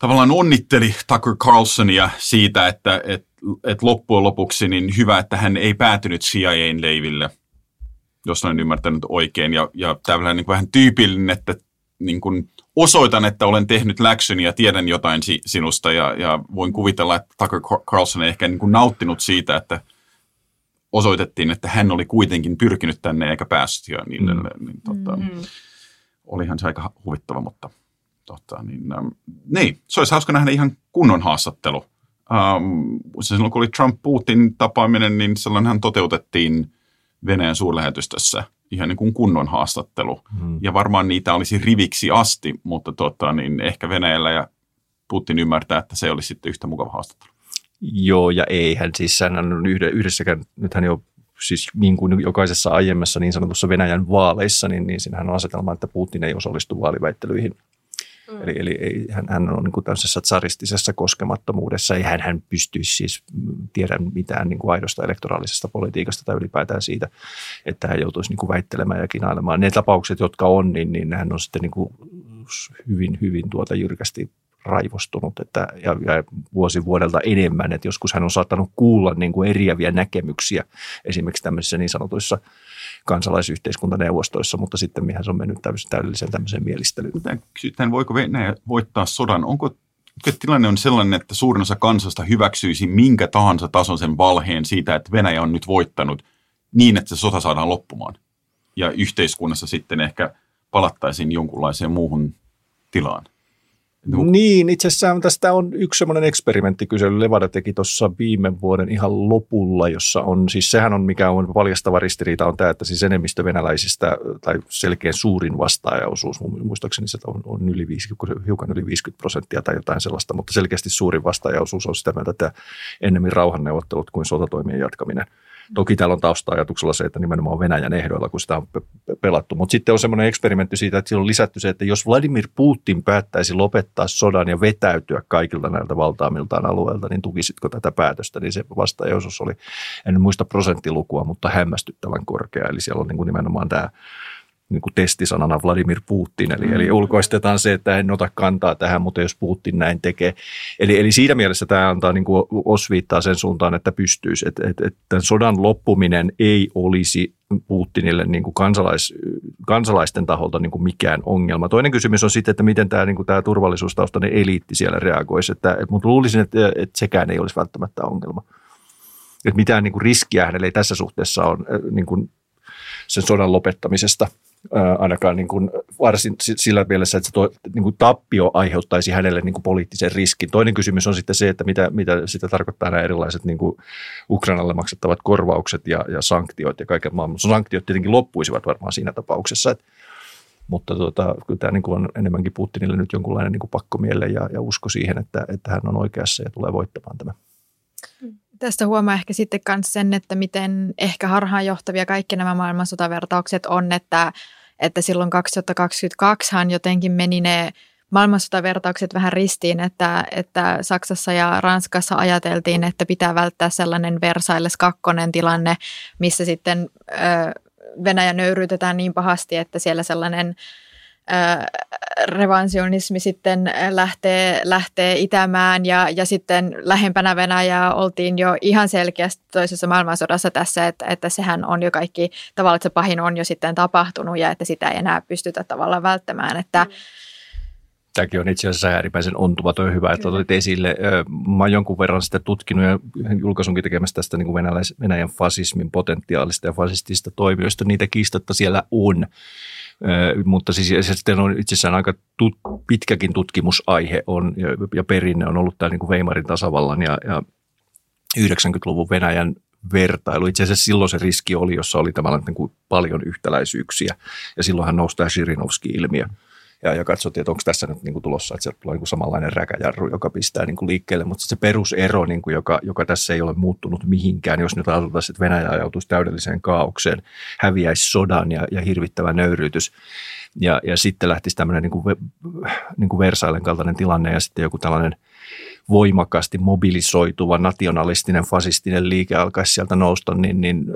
tavallaan onnitteli Tucker Carlsonia siitä, että et, et loppujen lopuksi niin hyvä, että hän ei päätynyt CIAn leiville, jos olen ymmärtänyt oikein. Ja, ja tämmöinen niin vähän tyypillinen, että niin kuin osoitan, että olen tehnyt läksyni ja tiedän jotain si- sinusta ja, ja voin kuvitella, että Tucker Carlson ei ehkä niin kuin nauttinut siitä, että osoitettiin, että hän oli kuitenkin pyrkinyt tänne eikä päässyt ja niin, mm. niin tota, mm-hmm. olihan se aika huvittava, mutta tota, niin, ähm, niin, se olisi hauska nähdä ihan kunnon haastattelu ähm, silloin kun oli Trump-Putin tapaaminen, niin silloinhan toteutettiin Venäjän suurlähetystössä ihan niin kuin kunnon haastattelu. Hmm. Ja varmaan niitä olisi riviksi asti, mutta tota, niin ehkä Venäjällä ja Putin ymmärtää, että se olisi sitten yhtä mukava haastattelu. Joo ja eihän. Siis hän on yhdessäkään, nythän jo siis niin kuin jokaisessa aiemmassa niin sanotussa Venäjän vaaleissa, niin, niin siinähän on asetelma, että Putin ei osallistu vaaliväittelyihin. Mm. Eli, eli ei, hän, hän on niin kuin tämmöisessä tsaristisessa koskemattomuudessa. Ei hän, hän pystyisi siis tiedä mitään niin kuin aidosta elektoraalisesta politiikasta tai ylipäätään siitä, että hän joutuisi niin kuin väittelemään ja kinailemaan. Ne tapaukset, jotka on, niin, niin hän on sitten niin kuin hyvin, hyvin tuota jyrkästi raivostunut että, ja, ja vuosi vuodelta enemmän, että joskus hän on saattanut kuulla niin kuin eriäviä näkemyksiä esimerkiksi tämmöisissä niin sanotuissa kansalaisyhteiskuntaneuvostoissa, mutta sitten mihän se on mennyt täydelliseen tämmöiseen mielistelyyn. Kysytään, voiko Venäjä voittaa sodan? Onko tilanne on sellainen, että suurin osa kansasta hyväksyisi minkä tahansa tasoisen valheen siitä, että Venäjä on nyt voittanut niin, että se sota saadaan loppumaan. Ja yhteiskunnassa sitten ehkä palattaisiin jonkunlaiseen muuhun tilaan. No. Niin, itse asiassa tästä on yksi semmoinen eksperimenttikysely. Levada teki tuossa viime vuoden ihan lopulla, jossa on, siis sehän on mikä on paljastava ristiriita on tämä, että siis enemmistö venäläisistä tai selkeän suurin vastaajaosuus, muistaakseni se on, on yli 50, hiukan yli 50 prosenttia tai jotain sellaista, mutta selkeästi suurin vastaajaosuus on sitä mieltä, että ennemmin rauhanneuvottelut kuin sotatoimien jatkaminen – Toki täällä on tausta-ajatuksella se, että nimenomaan Venäjän ehdoilla, kun sitä on pelattu. Mutta sitten on semmoinen eksperimentti siitä, että siellä on lisätty se, että jos Vladimir Putin päättäisi lopettaa sodan ja vetäytyä kaikilta näiltä valtaamiltaan alueelta, niin tukisitko tätä päätöstä? Niin se vastaajoisuus oli, en muista prosenttilukua, mutta hämmästyttävän korkea. Eli siellä on niin kuin nimenomaan tämä niin kuin testisanana Vladimir Putin, eli, mm. eli ulkoistetaan se, että en ota kantaa tähän, mutta jos Putin näin tekee. Eli, eli siinä mielessä tämä antaa niin kuin osviittaa sen suuntaan, että pystyisi, että, että, että tämän sodan loppuminen ei olisi Putinille niin kuin kansalais, kansalaisten taholta niin kuin mikään ongelma. Toinen kysymys on sitten, että miten tämä, niin kuin tämä turvallisuustaustainen eliitti siellä reagoisi, että, että, mutta luulisin, että, että sekään ei olisi välttämättä ongelma. Että mitään niin kuin riskiä hänelle ei tässä suhteessa ole niin kuin sen sodan lopettamisesta – ainakaan niin kuin varsin sillä mielessä, että se to, niin kuin tappio aiheuttaisi hänelle niin kuin poliittisen riskin. Toinen kysymys on sitten se, että mitä, mitä sitä tarkoittaa nämä erilaiset niin kuin Ukrainalle maksettavat korvaukset ja, ja sanktiot ja kaiken maailman. Sanktiot tietenkin loppuisivat varmaan siinä tapauksessa, että mutta tuota, kyllä tämä niin kuin on enemmänkin Putinille nyt jonkunlainen niin pakkomielle ja, ja usko siihen, että, että hän on oikeassa ja tulee voittamaan tämä. Tästä huomaa ehkä sitten myös sen, että miten ehkä harhaanjohtavia kaikki nämä maailmansotavertaukset on, että, että silloin 2022 jotenkin meni ne maailmansotavertaukset vähän ristiin, että, että Saksassa ja Ranskassa ajateltiin, että pitää välttää sellainen Versailles kakkonen tilanne, missä sitten ö, Venäjä nöyryytetään niin pahasti, että siellä sellainen revansionismi sitten lähtee, lähtee itämään ja, ja sitten lähempänä Venäjää oltiin jo ihan selkeästi toisessa maailmansodassa tässä, että, että sehän on jo kaikki, tavallaan että se pahin on jo sitten tapahtunut ja että sitä ei enää pystytä tavallaan välttämään, että mm. Tämäkin on itse asiassa äärimmäisen ontuva, toi hyvä, että otit esille. Mä oon jonkun verran sitä tutkinut ja julkaisunkin tekemässä tästä niin kuin Venäjän fasismin potentiaalista ja fasistista toimijoista. Niitä kiistatta siellä on mutta siis sitten on itse asiassa aika tut, pitkäkin tutkimusaihe on, ja, ja perinne on ollut tämä niin kuin Weimarin tasavallan ja, ja 90-luvun Venäjän vertailu. Itse asiassa silloin se riski oli, jossa oli tavallaan niin kuin paljon yhtäläisyyksiä ja silloinhan nousi tämä Shirinovski-ilmiö – ja, ja katsottiin, että onko tässä nyt niin kuin tulossa, että sieltä tulee niin kuin samanlainen räkäjarru, joka pistää niin kuin liikkeelle, mutta se perusero, niin kuin joka, joka tässä ei ole muuttunut mihinkään, jos nyt ajatellaan, että Venäjä ajautuisi täydelliseen kaaukseen, häviäisi sodan ja, ja hirvittävä nöyryytys, ja, ja sitten lähtisi tämmöinen niin kuin, niin kuin Versailen kaltainen tilanne ja sitten joku tällainen voimakkaasti mobilisoituva nationalistinen, fasistinen liike alkaisi sieltä nousta, niin, niin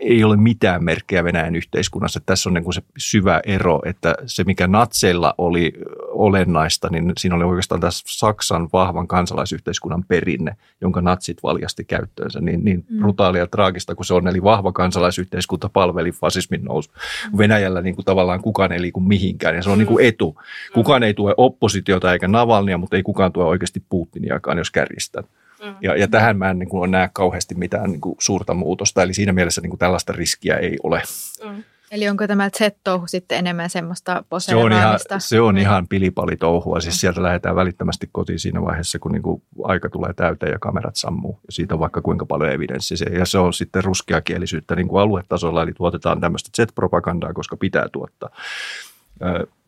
ei ole mitään merkkejä Venäjän yhteiskunnassa. Tässä on niin kuin se syvä ero, että se mikä natseilla oli olennaista, niin siinä oli oikeastaan tässä Saksan vahvan kansalaisyhteiskunnan perinne, jonka natsit valjasti käyttöönsä. Niin, niin mm. brutaalia ja traagista kuin se on, eli vahva kansalaisyhteiskunta palveli fasismin nousu. Venäjällä niin kuin tavallaan kukaan ei liiku mihinkään ja se on niin kuin etu. Kukaan ei tue oppositiota eikä Navalnia, mutta ei kukaan tue oikeasti Putiniakaan, jos kärjistää. Mm. Ja, ja tähän mä en niin kuin, näe kauheasti mitään niin kuin, suurta muutosta. Eli siinä mielessä niin kuin, tällaista riskiä ei ole. Mm. Eli onko tämä Z-touhu sitten enemmän semmoista Se on ihan, se on ihan pilipalitouhua. Siis sieltä lähdetään välittömästi kotiin siinä vaiheessa, kun niinku aika tulee täyteen ja kamerat sammuu. Ja siitä on vaikka kuinka paljon evidenssiä. Se- Ja se on sitten ruskeakielisyyttä niin kuin aluetasolla, eli tuotetaan tämmöistä Z-propagandaa, koska pitää tuottaa.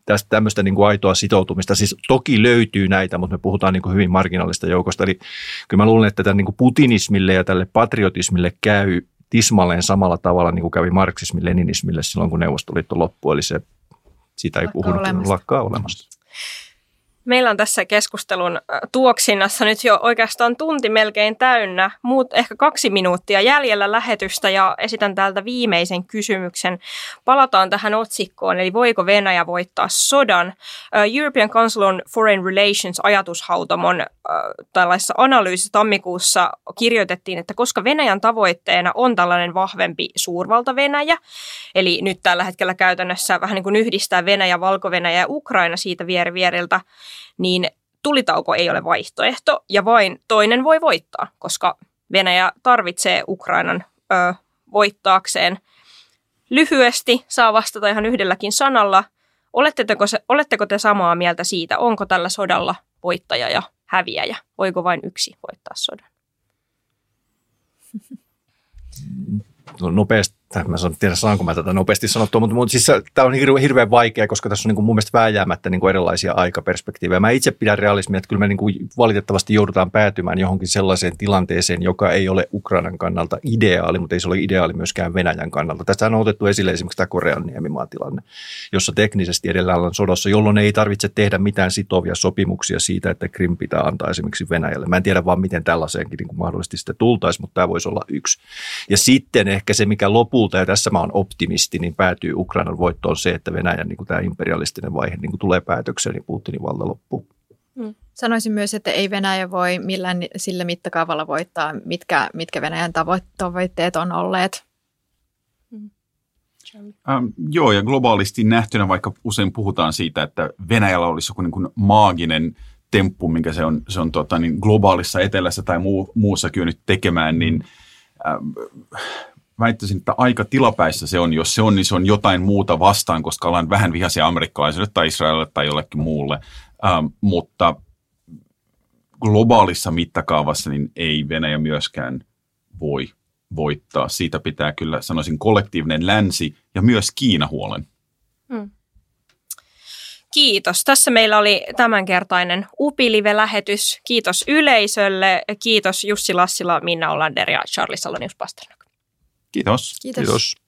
Tästä tämmöistä niin kuin aitoa sitoutumista. Siis toki löytyy näitä, mutta me puhutaan niin kuin hyvin marginaalista joukosta. Eli kyllä mä luulen, että tämän niin kuin putinismille ja tälle patriotismille käy tismalleen samalla tavalla, niin kuin kävi marksismille, leninismille silloin, kun Neuvostoliitto loppui. Eli se, siitä ei Lakkaa puhunut olemasta. lakkaa olemasta. Meillä on tässä keskustelun tuoksinnassa nyt jo oikeastaan tunti melkein täynnä, muut ehkä kaksi minuuttia jäljellä lähetystä ja esitän täältä viimeisen kysymyksen. Palataan tähän otsikkoon, eli voiko Venäjä voittaa sodan? European Council on Foreign Relations ajatushautomon äh, tällaisessa analyysissä tammikuussa kirjoitettiin, että koska Venäjän tavoitteena on tällainen vahvempi suurvalta Venäjä, eli nyt tällä hetkellä käytännössä vähän niin kuin yhdistää Venäjä, Valko-Venäjä ja Ukraina siitä vieri vieriltä, niin tulitauko ei ole vaihtoehto ja vain toinen voi voittaa, koska Venäjä tarvitsee Ukrainan ö, voittaakseen. Lyhyesti saa vastata ihan yhdelläkin sanalla. Oletteko, se, oletteko te samaa mieltä siitä, onko tällä sodalla voittaja ja häviäjä? Voiko vain yksi voittaa sodan? No, nopeasti, mä en tiedä saanko mä tätä nopeasti sanottua, mutta, mutta siis tämä on hirveän, hirveän vaikea, koska tässä on niin kuin mun mielestä vääjäämättä niin kuin erilaisia aikaperspektiivejä. Mä itse pidän realismia, että kyllä me niin kuin valitettavasti joudutaan päätymään johonkin sellaiseen tilanteeseen, joka ei ole Ukrainan kannalta ideaali, mutta ei se ole ideaali myöskään Venäjän kannalta. Tästä on otettu esille esimerkiksi tämä Korean niemimaatilanne, jossa teknisesti edellä ollaan sodassa, jolloin ei tarvitse tehdä mitään sitovia sopimuksia siitä, että Krim pitää antaa esimerkiksi Venäjälle. Mä en tiedä vaan, miten tällaiseenkin niin kuin mahdollisesti sitten tultaisi, mutta tämä voisi olla yksi. Ja sitten ehkä se, mikä lopulta, ja tässä mä oon optimisti, niin päätyy Ukrainan voittoon se, että Venäjän niin kuin tämä imperialistinen vaihe niin kuin tulee päätökseen, niin Putinin valta loppuu. Sanoisin myös, että ei Venäjä voi millään sillä mittakaavalla voittaa, mitkä, mitkä Venäjän tavo- tavoitteet on olleet. Ähm, joo, ja globaalisti nähtynä, vaikka usein puhutaan siitä, että Venäjällä olisi joku niin kuin maaginen temppu, minkä se on, se on tota, niin globaalissa etelässä tai muu, muussa kyennyt tekemään, niin ähm, väittäisin, että aika tilapäissä se on. Jos se on, niin se on jotain muuta vastaan, koska ollaan vähän vihaisia amerikkalaisille tai Israelille tai jollekin muulle. Ähm, mutta globaalissa mittakaavassa niin ei Venäjä myöskään voi voittaa. Siitä pitää kyllä, sanoisin, kollektiivinen länsi ja myös Kiina huolen. Kiitos. Tässä meillä oli tämänkertainen Upilive-lähetys. Kiitos yleisölle. Kiitos Jussi Lassila, Minna Olander ja Charlie Salonius Pasternak. Kiitos. Kiitos. Kiitos.